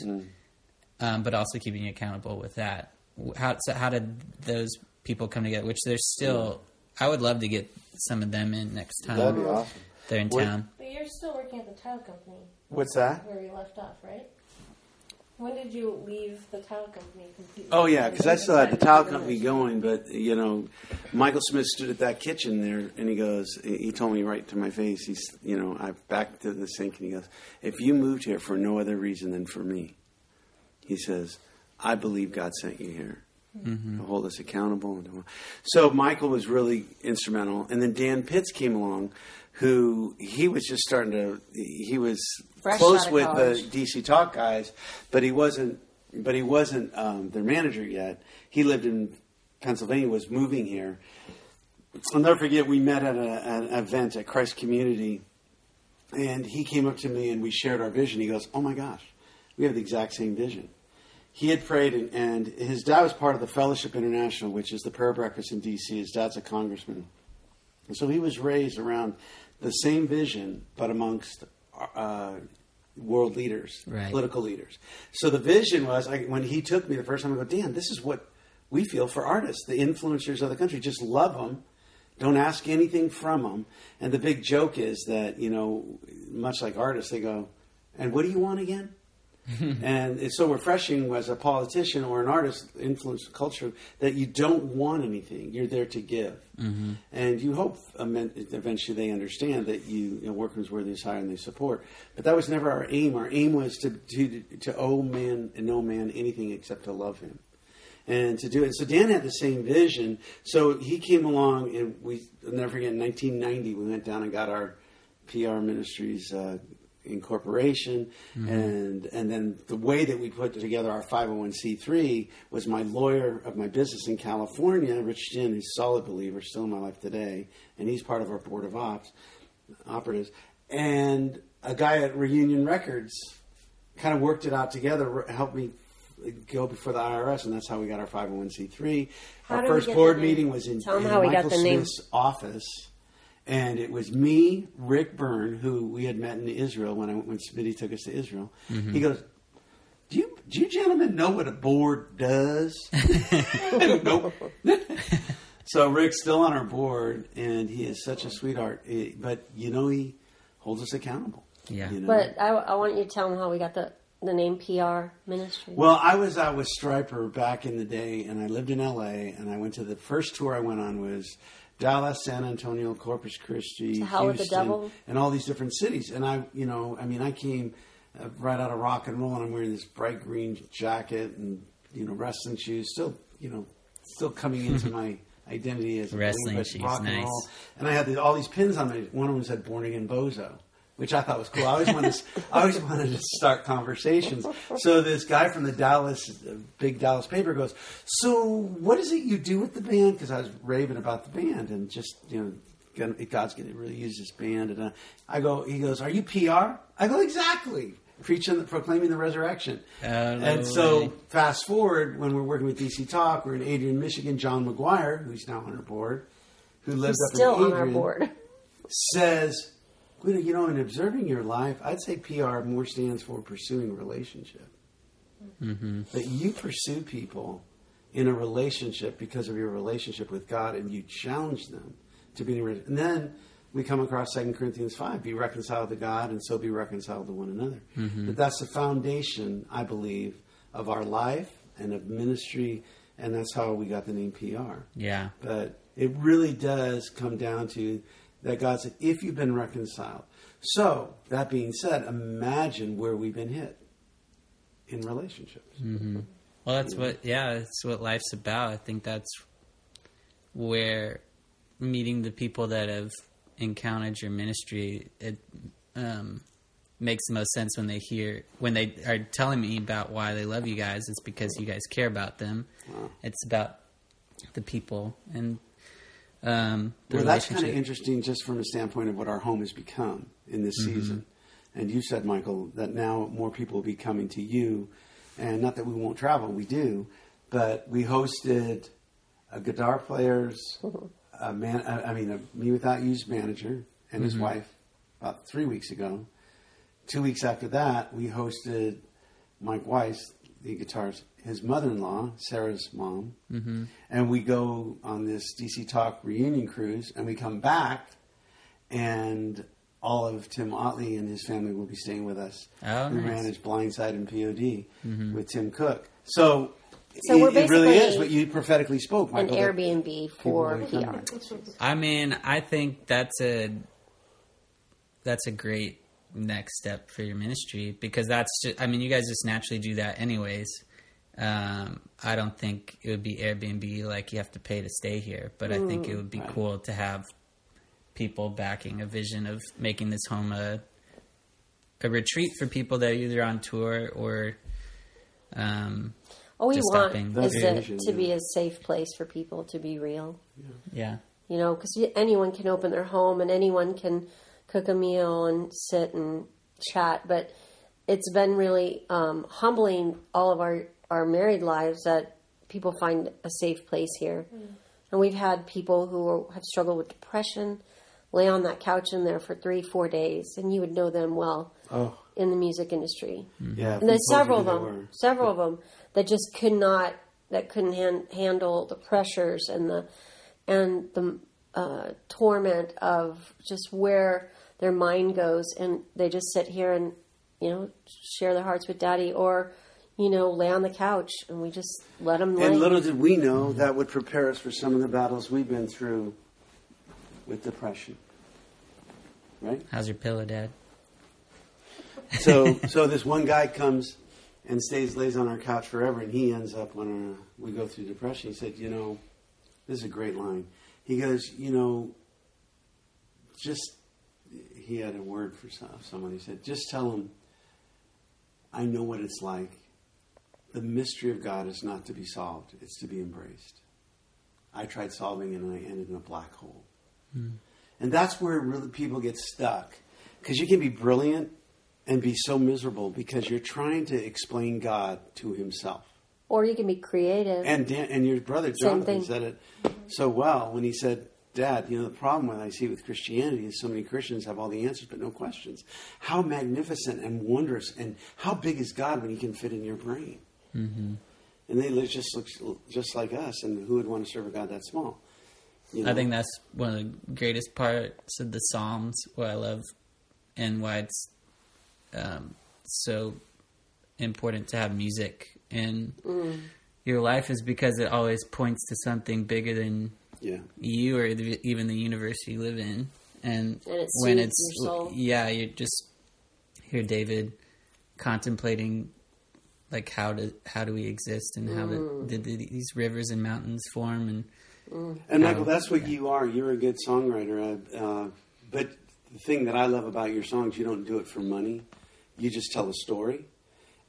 Speaker 1: um, but also keeping you accountable with that. How so how did those people come together which there's still i would love to get some of them in next time.
Speaker 2: That'd be awesome.
Speaker 1: they're in
Speaker 2: What-
Speaker 1: town.
Speaker 4: But you're still working at the tile company.
Speaker 2: What's that?
Speaker 4: where we left off, right? When did you leave the tile company completely?
Speaker 2: Oh yeah, because I still had the tile company going, but you know, Michael Smith stood at that kitchen there, and he goes, he told me right to my face, he's, you know, I back to the sink, and he goes, if you moved here for no other reason than for me, he says, I believe God sent you here. Mm-hmm. To hold us accountable. So Michael was really instrumental, and then Dan Pitts came along, who he was just starting to. He was
Speaker 3: Fresh
Speaker 2: close with
Speaker 3: college.
Speaker 2: the DC Talk guys, but he wasn't. But he wasn't um, their manager yet. He lived in Pennsylvania, was moving here. I'll never forget. We met at a, an event at Christ Community, and he came up to me and we shared our vision. He goes, "Oh my gosh, we have the exact same vision." He had prayed, and, and his dad was part of the Fellowship International, which is the prayer breakfast in D.C. His dad's a congressman, and so he was raised around the same vision, but amongst uh, world leaders,
Speaker 1: Right.
Speaker 2: political leaders. So the vision was I, when he took me the first time. I go, Dan, this is what we feel for artists, the influencers of the country. Just love them. Don't ask anything from them. And the big joke is that you know, much like artists, they go, "And what do you want again?" and it's so refreshing as a politician or an artist influence culture that you don't want anything you're there to give and you hope eventually they understand that you, you know, workers worthy is higher and they support but that was never our aim our aim was to to, to owe man and no man anything except to love him and to do it. So Dan had the same vision. So he came along, and we I'll never forget. In 1990, we went down and got our PR Ministries uh, incorporation, mm-hmm. and and then the way that we put together our 501c3 was my lawyer of my business in California, Rich Ginn, who's a solid believer, still in my life today, and he's part of our board of ops operatives, and a guy at Reunion Records kind of worked it out together, helped me go before the IRS, and that's how we got our 501c3.
Speaker 3: How
Speaker 2: our first board meeting was in,
Speaker 3: Tell 'em
Speaker 2: in
Speaker 3: how we got
Speaker 2: Michael
Speaker 3: the name.
Speaker 2: Smith's office, and it was me, Rick Byrne, who we had met in Israel when I, when Smitty took us to Israel.
Speaker 3: Mm-hmm.
Speaker 2: He goes, "Do you, do you gentlemen know what a board does?" nope. so Rick's still on our board, and he is such a sweetheart. Eh, But you know, he holds us accountable.
Speaker 1: Yeah.
Speaker 2: You know?
Speaker 3: But I, I want you to tell them how we got the, the name PR Ministry.
Speaker 2: Well, I was out with Stryper back in the day, and I lived in L.A. And I went to the first tour I went on was Dallas, San Antonio, Corpus Christi,
Speaker 3: To hell with the
Speaker 2: Houston, and all these different cities. And I, you know, I mean, I came uh, right out of rock and roll, and I'm wearing this bright green jacket and you know wrestling shoes. Still, you know, still coming into my identity as a
Speaker 1: Wrestling
Speaker 2: believer, but
Speaker 1: shoes,
Speaker 2: rock and
Speaker 1: nice.
Speaker 2: roll. And I had the, all these pins on me. One of them said "Born Again Bozo." Which I thought was cool. I always wanted, to, I always wanted to start conversations. So this guy from the Dallas, uh, big Dallas paper, goes, "So what is it you do with the band?" Because I was raving about the band and just you know, God's going to really use this band. And uh, I go, he goes, "Are you PR?" I go, "Exactly." Preaching, the, proclaiming the resurrection.
Speaker 1: No
Speaker 2: and so fast forward when we're working with DC Talk, we're in Adrian, Michigan. John McGuire, who's now on our board, who lives
Speaker 3: Who's
Speaker 2: up
Speaker 3: still
Speaker 2: in
Speaker 3: on
Speaker 2: Adrian,
Speaker 3: our board.
Speaker 2: says, Guido, you know, in observing your life, I'd say PR more stands for pursuing relationship.
Speaker 1: Mm-hmm.
Speaker 2: That you pursue people in a relationship because of your relationship with God, and you challenge them to be in a relationship. And then we come across 2 Corinthians 5 be reconciled to God, and so be reconciled to one another. But that's the foundation, I believe, of our life and of ministry, and that's how we got the name PR.
Speaker 1: Yeah.
Speaker 2: But it really does come down to that God said, if you've been reconciled. So, that being said, imagine where we've been hit in relationships.
Speaker 1: Well, that's what, yeah, that's what life's about. I think that's where meeting the people that have encountered your ministry, it um, makes the most sense when they hear, when they are telling me about why they love you guys. It's because you guys care about them. It's about the people and um, the
Speaker 2: Well, that's kind of interesting just from the standpoint of what our home has become in this season. And you said, Michael, that now more people will be coming to you. And not that we won't travel, we do. But we hosted a guitar player's, a man, I mean, a Me Without You's manager and his wife about three weeks ago. Two weeks after that, we hosted Mike Weiss, the guitarist, his mother-in-law, Sarah's mom, mm-hmm. and we go on this DC Talk reunion cruise, and we come back, and all of Tim Otley and his family will be staying with us.
Speaker 1: Oh,
Speaker 2: who
Speaker 1: nice.
Speaker 2: manage Blindside and POD with Tim Cook. So,
Speaker 3: So
Speaker 2: it,
Speaker 3: we're
Speaker 2: it really is what you prophetically spoke,
Speaker 3: An
Speaker 2: Michael. that
Speaker 3: Airbnb for
Speaker 2: people will
Speaker 3: PR.
Speaker 1: I mean, I think that's a that's a great next step for your ministry because that's just, I mean, you guys just naturally do that anyways. Um, I don't think it would be Airbnb like you have to pay to stay here, but I think it would be
Speaker 2: Right.
Speaker 1: cool to have people backing a vision of making this home a a retreat for people that are either on tour or um,
Speaker 3: All we
Speaker 1: Just
Speaker 3: want
Speaker 1: stopping.
Speaker 3: is
Speaker 2: That's
Speaker 3: it to be a safe place for people to be real.
Speaker 1: yeah.
Speaker 3: You know, because anyone can open their home and anyone can cook a meal and sit and chat. But it's been really um, humbling all of our, our married lives that people find a safe place here. And we've had people who are, have struggled with depression lay on that couch in there for three, four days, and you would know them well
Speaker 2: Oh,
Speaker 3: in the music industry.
Speaker 2: yeah.
Speaker 3: And
Speaker 2: we
Speaker 3: there's several of them,
Speaker 2: were.
Speaker 3: several of them that just could not, that couldn't han- handle the pressures and the and the uh, torment of just where their mind goes, and they just sit here and you know share their hearts with Daddy, or you know lay on the couch, and we just let them lay.
Speaker 2: And little did we know that would prepare us for some of the battles we've been through with depression. Right?
Speaker 1: How's your pillow, Dad?
Speaker 2: So, so this one guy comes and stays, lays on our couch forever, and he ends up when our, we go through depression. He said, "You know, this is a great line." He goes, "You know, just." He had a word for someone. He said, "Just tell him, I know what it's like. The mystery of God is not to be solved; it's to be embraced." I tried solving it, and I ended in a black hole. Hmm. And that's where really people get stuck. Because you can be brilliant and be so miserable because you're trying to explain God to himself.
Speaker 3: or you can be creative.
Speaker 2: And Dan, and your brother Jonathan said it so well when he said, Dad, you know, the problem that I see with Christianity is so many Christians have all the answers but no questions. How magnificent and wondrous and how big is God when he can fit in your brain? Mm-hmm. And they look- just look just like us, and who would want to serve a God that small? You
Speaker 1: I think that's one of the greatest parts of the Psalms. What I love and why it's um, so important to have music in your life is because it always points to something bigger than
Speaker 2: yeah.
Speaker 1: you or the, even the universe you live in. And,
Speaker 3: And it
Speaker 1: when it's
Speaker 3: your soul.
Speaker 1: yeah, you just hear David contemplating like how do how do we exist and how
Speaker 3: Mm.
Speaker 1: did, did these rivers and mountains form and
Speaker 2: And
Speaker 1: How-
Speaker 2: Michael, that's what you are. You're a good songwriter. Uh, uh, but the thing that I love about your songs, you don't do it for money. You just tell a story.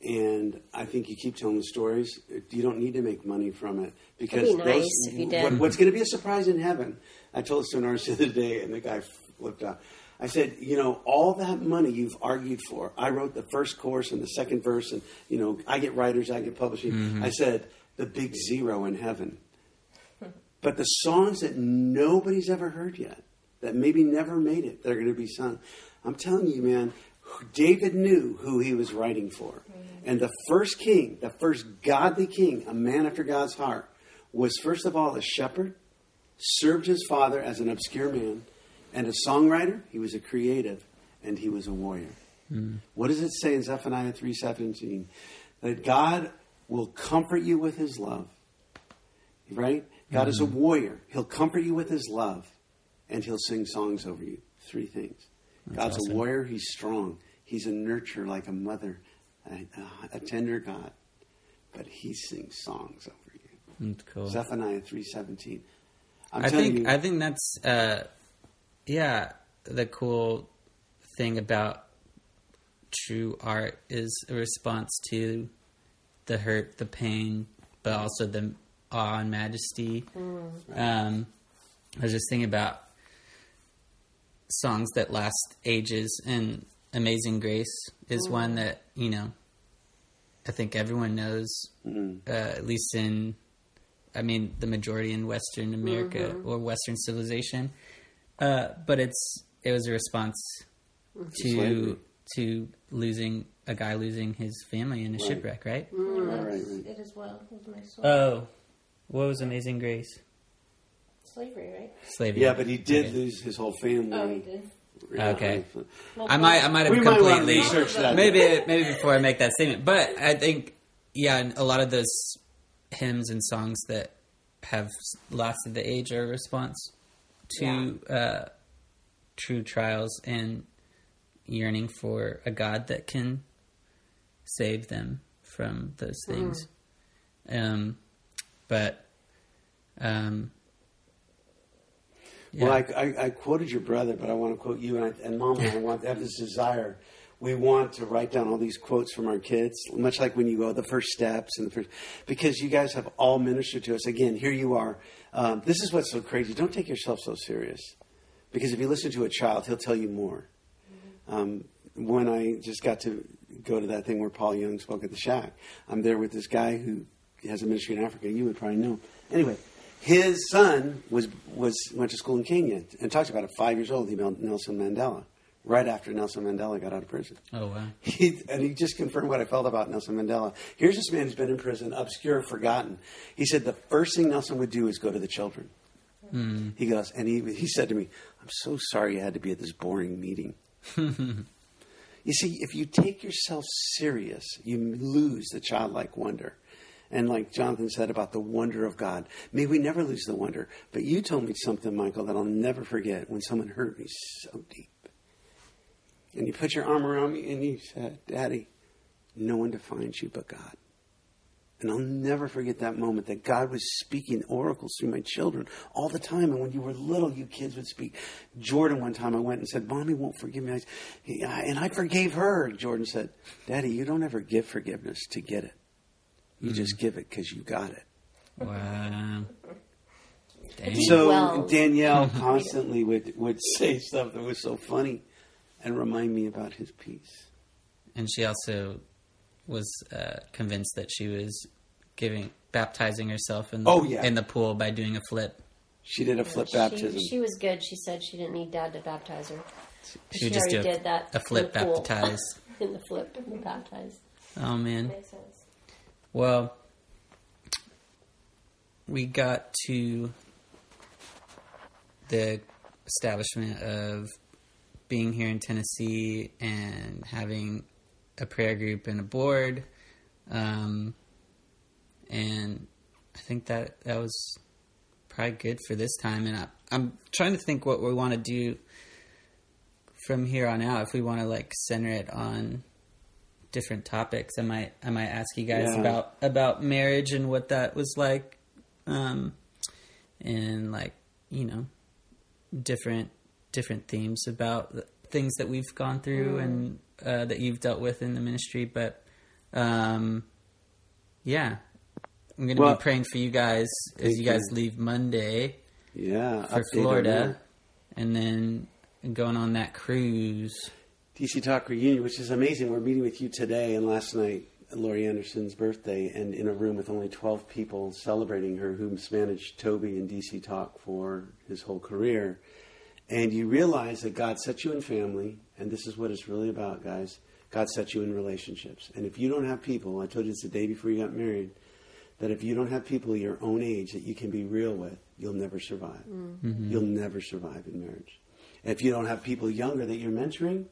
Speaker 2: And I think you keep telling the stories. You don't need to make money from it because
Speaker 3: be nice if you did.
Speaker 2: What, what's going to be a surprise in heaven? I told this to an artist the other day, and the guy flipped out. I said, you know, all that money you've argued for. I wrote the first course and the second verse, and you know, I get writers, I get publishing. Mm-hmm. I said, the big zero in heaven. But the songs that nobody's ever heard yet, that maybe never made it, they're going to be sung. I'm telling you, man, David knew who he was writing for. Mm-hmm. And the first king, the first godly king, a man after God's heart, was first of all a shepherd, served his father as an obscure man, and a songwriter. He was a creative, and he was a warrior. What does it say in Zephaniah 3:17? That God will comfort you with his love. Right? God is a warrior. He'll comfort you with his love and he'll sing songs over you. Three things. God's
Speaker 1: awesome.
Speaker 2: a warrior, he's strong. He's a nurturer like a mother, a, a tender God. But he sings songs over you.
Speaker 1: That's cool.
Speaker 2: Zephaniah 3:17. I'm
Speaker 1: I
Speaker 2: telling
Speaker 1: think
Speaker 2: you,
Speaker 1: I think that's uh, yeah the cool thing about true art is a response to the hurt, the pain, but also the awe and majesty. Um, I was just thinking about songs that last ages, and "Amazing Grace" is one that you know. I think everyone knows,
Speaker 2: Mm.
Speaker 1: uh, at least in I mean, the majority in Western America or Western civilization. Uh, but it's it was a response to
Speaker 2: Slavery.
Speaker 1: to losing a guy losing his family in a
Speaker 2: Right.
Speaker 1: shipwreck, right?
Speaker 4: And
Speaker 2: Right,
Speaker 4: that's
Speaker 2: right.
Speaker 4: it as well. It was my soul.
Speaker 1: Oh, what was Amazing Grace?
Speaker 4: Slavery, right?
Speaker 1: Slavery.
Speaker 2: yeah, but he did
Speaker 1: Okay.
Speaker 2: lose his whole family.
Speaker 4: Oh, he did.
Speaker 2: Yeah.
Speaker 1: Okay.
Speaker 4: Well,
Speaker 1: I might I might have
Speaker 2: We might wanna
Speaker 1: completely
Speaker 2: that.
Speaker 1: maybe maybe before I make that statement, but I think yeah, a lot of those hymns and songs that have lasted the age are a response to uh, true trials and yearning for a God that can save them from those things. Um, but um,
Speaker 2: Well. I, I, I quoted your brother, but I want to quote you and, I, and Mom. And I want to have this desire. We want to write down all these quotes from our kids, much like when you go the first steps and the first, because you guys have all ministered to us. Again, here you are. Um, this is what's so crazy. Don't take yourself so serious, because if you listen to a child, he'll tell you more. Um, when I just got to go to that thing where Paul Young spoke at the shack, I'm there with this guy who has a ministry in Africa. You would probably know. Anyway, his son was was went to school in Kenya and talked about it. Five years old, he met Nelson Mandela. Right after Nelson Mandela got out of prison,
Speaker 1: oh wow.
Speaker 2: he, and he just confirmed what I felt about Nelson Mandela. Here's this man who's been in prison, obscure, forgotten. He said the first thing Nelson would do is go to the children. Hmm. He goes, and he, he said to me, I'm so sorry you had to be at this boring meeting. you see, if you take yourself serious, you lose the childlike wonder. And like Jonathan said about the wonder of God, may we never lose the wonder. But you told me something, Michael, that I'll never forget when someone hurt me so deep. And you put your arm around me and you said, Daddy, no one defines you but God. And I'll never forget that moment that God was speaking oracles through my children all the time. And when you were little, you kids would speak. Jordan, one time I went and said, Mommy won't forgive me. I, he- and I forgave her. Jordan said, Daddy, you don't ever give forgiveness to get it. You just mm. give it because you got it.
Speaker 1: Wow. Dang.
Speaker 2: So Danielle constantly would, would say stuff that was so funny and remind me about his peace.
Speaker 1: and she also was uh, convinced that she was giving baptizing herself in the,
Speaker 2: Oh, yeah.
Speaker 1: in the pool by doing a flip.
Speaker 2: She did a flip
Speaker 3: she,
Speaker 2: baptism.
Speaker 3: She was good. She said she didn't need dad to baptize her.
Speaker 1: She,
Speaker 3: She
Speaker 1: just do
Speaker 3: already
Speaker 1: a,
Speaker 3: did that
Speaker 1: a flip
Speaker 3: in the pool.
Speaker 1: baptize.
Speaker 3: In the flip, baptized.
Speaker 1: Oh man.
Speaker 4: Makes sense.
Speaker 1: Well, we got to the establishment of being here in Tennessee and having a prayer group and a board. Um, and I think that that was probably good for this time. And I, I'm trying to think what we want to do from here on out. If we want to like center it on different topics, I might I might ask you guys
Speaker 2: Yeah.
Speaker 1: about about marriage and what that was like, um, and like you know different different themes about the things that we've gone through and uh, that you've dealt with in the ministry. But um, yeah, I'm going to
Speaker 2: Well,
Speaker 1: be praying for you guys as you guys
Speaker 2: you.
Speaker 1: leave Monday
Speaker 2: yeah,
Speaker 1: for Florida, and then going on that cruise.
Speaker 2: DC Talk reunion, which is amazing. We're meeting with you today and last night, Laurie Anderson's birthday, and in a room with only 12 people celebrating her, who's managed Toby and DC Talk for his whole career. And you realize that God set you in family, and this is what it's really about, guys. God set you in relationships. And if you don't have people, I told you this the day before you got married, that if you don't have people your own age that you can be real with, you'll never survive. Mm. Mm-hmm. You'll never survive in marriage. If you don't have people younger that you're mentoring,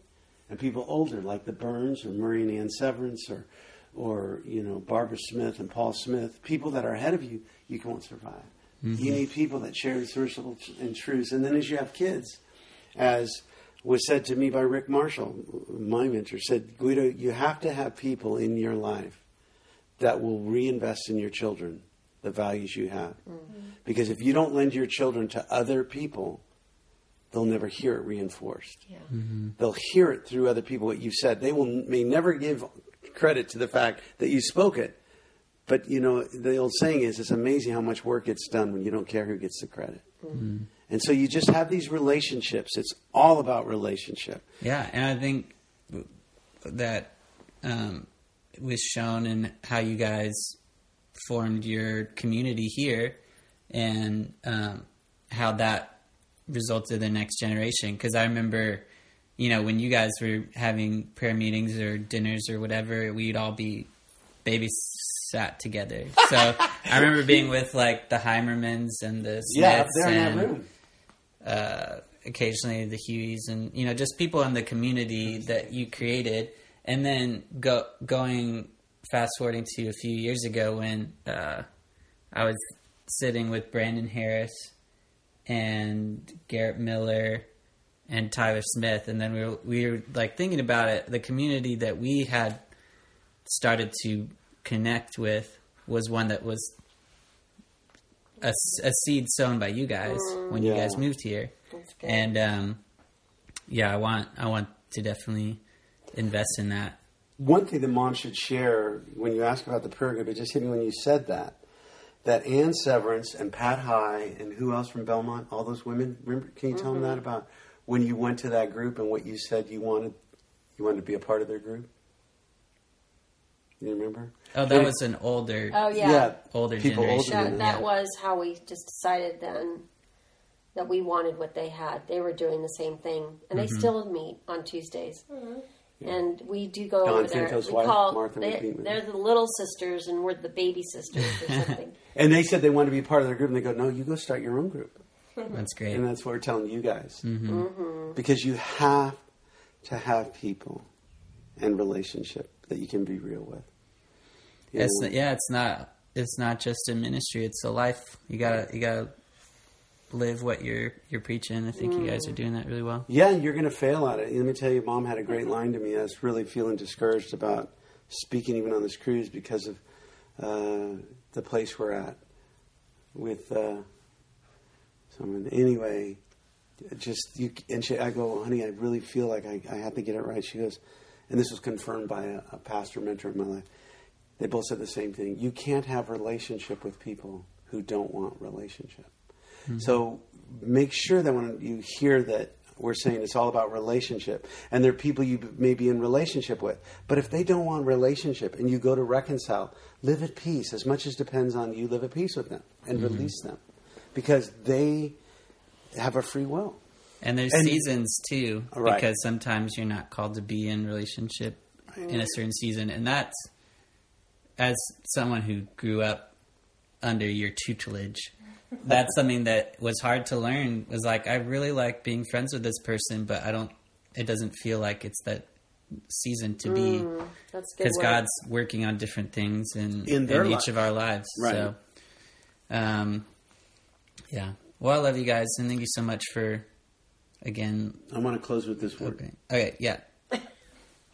Speaker 2: and people older like the Burns or Murray and Ann Severance or, or you know Barbara Smith and Paul Smith, people that are ahead of you, you won't survive. Mm-hmm. You need people that share the social and truths, and then as you have kids, as was said to me by Rick Marshall, my mentor, said, Guido, you have to have people in your life that will reinvest in your children the values you have. Mm-hmm. Because if you don't lend your children to other people, they'll never hear it reinforced.
Speaker 3: Yeah. Mm-hmm.
Speaker 2: They'll hear it through other people what you've said. They will may never give credit to the fact that you spoke it. But you know, the old saying is it's amazing how much work gets done when you don't care who gets the credit. And so you just have these relationships. It's all about relationship.
Speaker 1: Yeah, and I think that um, was shown in how you guys formed your community here, and um, how that resulted in the next generation. Because I remember, you know, when you guys were having prayer meetings or dinners or whatever, we'd all be babysat together. So I remember being with like the Heimermans and the Smiths
Speaker 2: Yeah, up there in
Speaker 1: and uh, occasionally the Hueys and you know just people in the community that you created, and then go going fast forwarding to a few years ago when uh, I was sitting with Brandon Harris and Garrett Miller and Tyler Smith, and then we were we were like thinking about it. The community that we had started to connect with was one that was a seed sown by you guys when you guys moved here, and um, yeah, I want I want to definitely invest in that.
Speaker 2: One thing that mom should share when you ask about the prayer group, it just hit me when you said that. That Ann Severance and Pat High and who else from Belmont, all those women. Remember, can you tell them that about when you went to that group and what you said you wanted? You wanted to be a part of their group. You remember?
Speaker 1: Oh, that
Speaker 2: And-
Speaker 1: was an older.
Speaker 3: Oh yeah.
Speaker 1: Older
Speaker 2: people
Speaker 1: generation.
Speaker 2: older
Speaker 3: That, that
Speaker 1: Yeah.
Speaker 3: was how we just decided then that we wanted what they had. They were doing the same thing, and they mm-hmm. still meet on Tuesdays. Mm-hmm. And we do go
Speaker 2: Don
Speaker 3: over there.
Speaker 2: Finto's
Speaker 3: we
Speaker 2: wife,
Speaker 3: call
Speaker 2: Martha
Speaker 3: they, they're the little sisters, and we're the baby sisters or something.
Speaker 2: And they said they wanted to be part of their group, and they go, "No, you go start your own group."
Speaker 1: That's great.
Speaker 2: And that's what we're telling you guys. Mm-hmm. Because you have to have people and relationship that you can be real with.
Speaker 1: It's
Speaker 2: know,
Speaker 1: yeah, it's not it's not just a ministry; it's a life. You gotta you gotta live what you're you're preaching. I think you guys are doing that really well.
Speaker 2: yeah, you're going to fail at it. Let me tell you, Mom had a great line to me. I was really feeling discouraged about speaking even on this cruise because of uh, the place we're at with uh, someone. Anyway, just you and she, I go, honey, I really feel like I, I have to get it right. She goes, and this was confirmed by a, a pastor mentor in my life. They both said the same thing. You can't have relationship with people who don't want relationship. Hmm. So make sure that when you hear that we're saying it's all about relationship, and there are people you may be in relationship with, but if they don't want relationship and you go to reconcile, live at peace. As much as depends on you, live at peace with them and mm-hmm. release them, because they have a free will.
Speaker 1: And there's
Speaker 2: And-
Speaker 1: seasons too,
Speaker 2: Right.
Speaker 1: because sometimes you're not called to be in relationship in a certain season, and that's as someone who grew up under your tutelage. That's something that was hard to learn. Was like I really like being friends with this person, but I don't. It doesn't feel like it's that season to be
Speaker 3: That's good.
Speaker 1: because. God's working on different things in
Speaker 2: In
Speaker 1: in, each of our lives.
Speaker 2: Right.
Speaker 1: So, um, yeah. Well, I love you guys, and thank you so much for again.
Speaker 2: I want to close with this word.
Speaker 1: Okay. Okay. Yeah.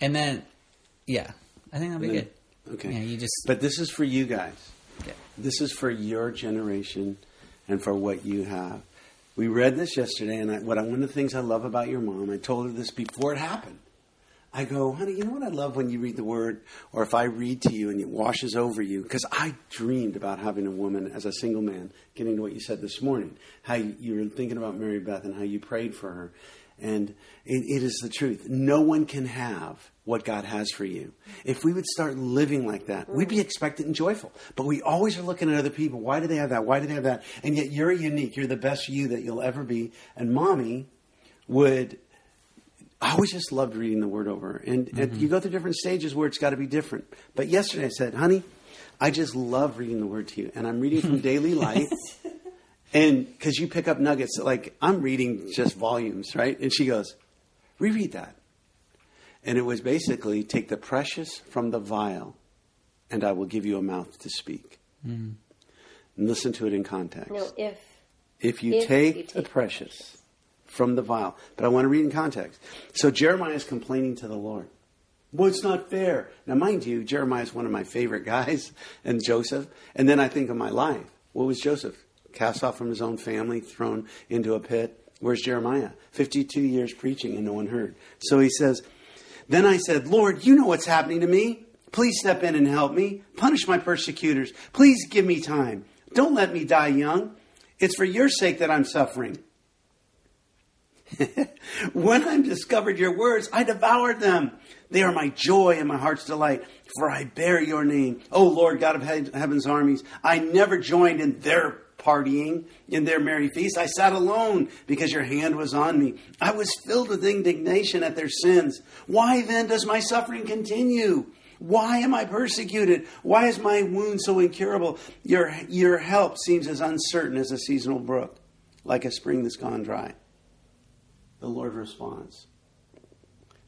Speaker 1: And then, yeah, I think that'll be
Speaker 2: then-
Speaker 1: good.
Speaker 2: Okay.
Speaker 1: Yeah. You just.
Speaker 2: But this is for you guys.
Speaker 1: Yeah.
Speaker 2: This is for your generation and for what you have. We read this yesterday, and I, what I, one of the things I love about your mom, I told her this before it happened. I go, honey, you know what I love when you read the word, or if I read to you and it washes over you? Because I dreamed about having a woman as a single man, getting to what you said this morning, how you, were thinking about Mary Beth and how you prayed for her. And it, it is the truth. No one can have what God has for you. If we would start living like that, we'd be expectant and joyful. But we always are looking at other people. Why do they have that? Why do they have that? And yet you're unique. You're the best you that you'll ever be. And mommy would I always just loved reading the word over. And, and mm-hmm. you go through different stages where it's got to be different. But yesterday I said, honey, I just love reading the word to you. And I'm reading from Daily Light. And because you pick up nuggets, like I'm reading just volumes, right? And she goes, reread that. And it was basically take the precious from the vial, and I will give you a mouth to speak. Mm. And listen to it in context.
Speaker 3: No, if
Speaker 2: If you
Speaker 3: If
Speaker 2: take
Speaker 3: you
Speaker 2: the
Speaker 3: take
Speaker 2: precious from the vial. But I want to read in context. So Jeremiah is complaining to the Lord. Well, it's not fair. Now, mind you, Jeremiah is one of my favorite guys, and Joseph. And then I think of my life. What was Joseph? Cast off from his own family, thrown into a pit. Where's Jeremiah? 52 years preaching and no one heard. So he says, Then I said, Lord, you know what's happening to me. Please step in and help me. Punish my persecutors. Please give me time. Don't let me die young. It's for your sake that I'm suffering. when I discovered your words, I devoured them. They are my joy and my heart's delight, for I bear your name. O Lord God of heaven's armies, I never joined in their partying, in their merry feast. I sat alone because your hand was on me. I was filled with indignation at their sins. Why then does my suffering continue? Why am I persecuted? Why is my wound so incurable? Your, your help seems as uncertain as a seasonal brook, like a spring that's gone dry. The Lord responds.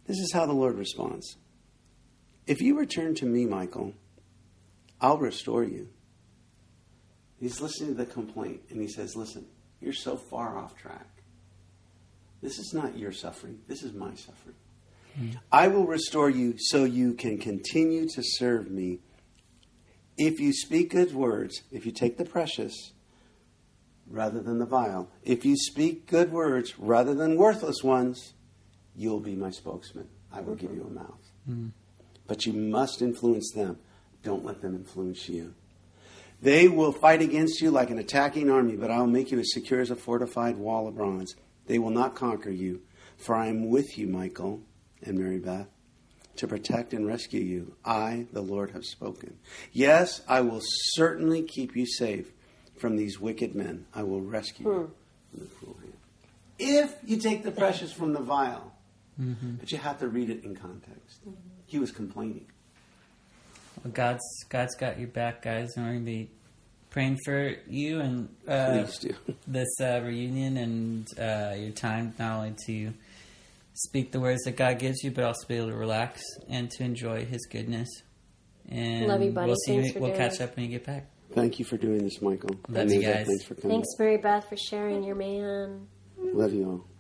Speaker 2: This is how the Lord responds. If you return to me, Michael, I'll restore you. He's listening to the complaint and he says, Listen, you're so far off track. This is not your suffering, this is my suffering. Hmm. I will restore you so you can continue to serve me. If you speak good words, if you take the precious rather than the vile, if you speak good words rather than worthless ones, you'll be my spokesman. I will give you a mouth. Hmm. But you must influence them. Don't let them influence you. They will fight against you like an attacking army, but I will make you as secure as a fortified wall of bronze. They will not conquer you, for I am with you, Michael and Mary Beth, to protect and rescue you. I, the Lord, have spoken. Yes, I will certainly keep you safe from these wicked men. I will rescue you from the cruel hand. If you take the precious from the vial, but you have to read it in context. He was complaining.
Speaker 1: Well, God's God's got your back, guys, and we're gonna be praying for you and uh,
Speaker 2: do.
Speaker 1: this uh, reunion and uh, your time not only to speak the words that God gives you, but also be able to relax and to enjoy His goodness. And
Speaker 3: Love you, buddy.
Speaker 1: We'll see.
Speaker 3: Thanks
Speaker 1: you,
Speaker 3: for
Speaker 1: we'll
Speaker 3: doing
Speaker 1: catch
Speaker 3: it.
Speaker 1: up when you get back.
Speaker 2: Thank you for doing this, Michael.
Speaker 1: Love you guys.
Speaker 2: Thanks for coming.
Speaker 3: thanks, Mary Beth, for sharing your man.
Speaker 2: Love you all.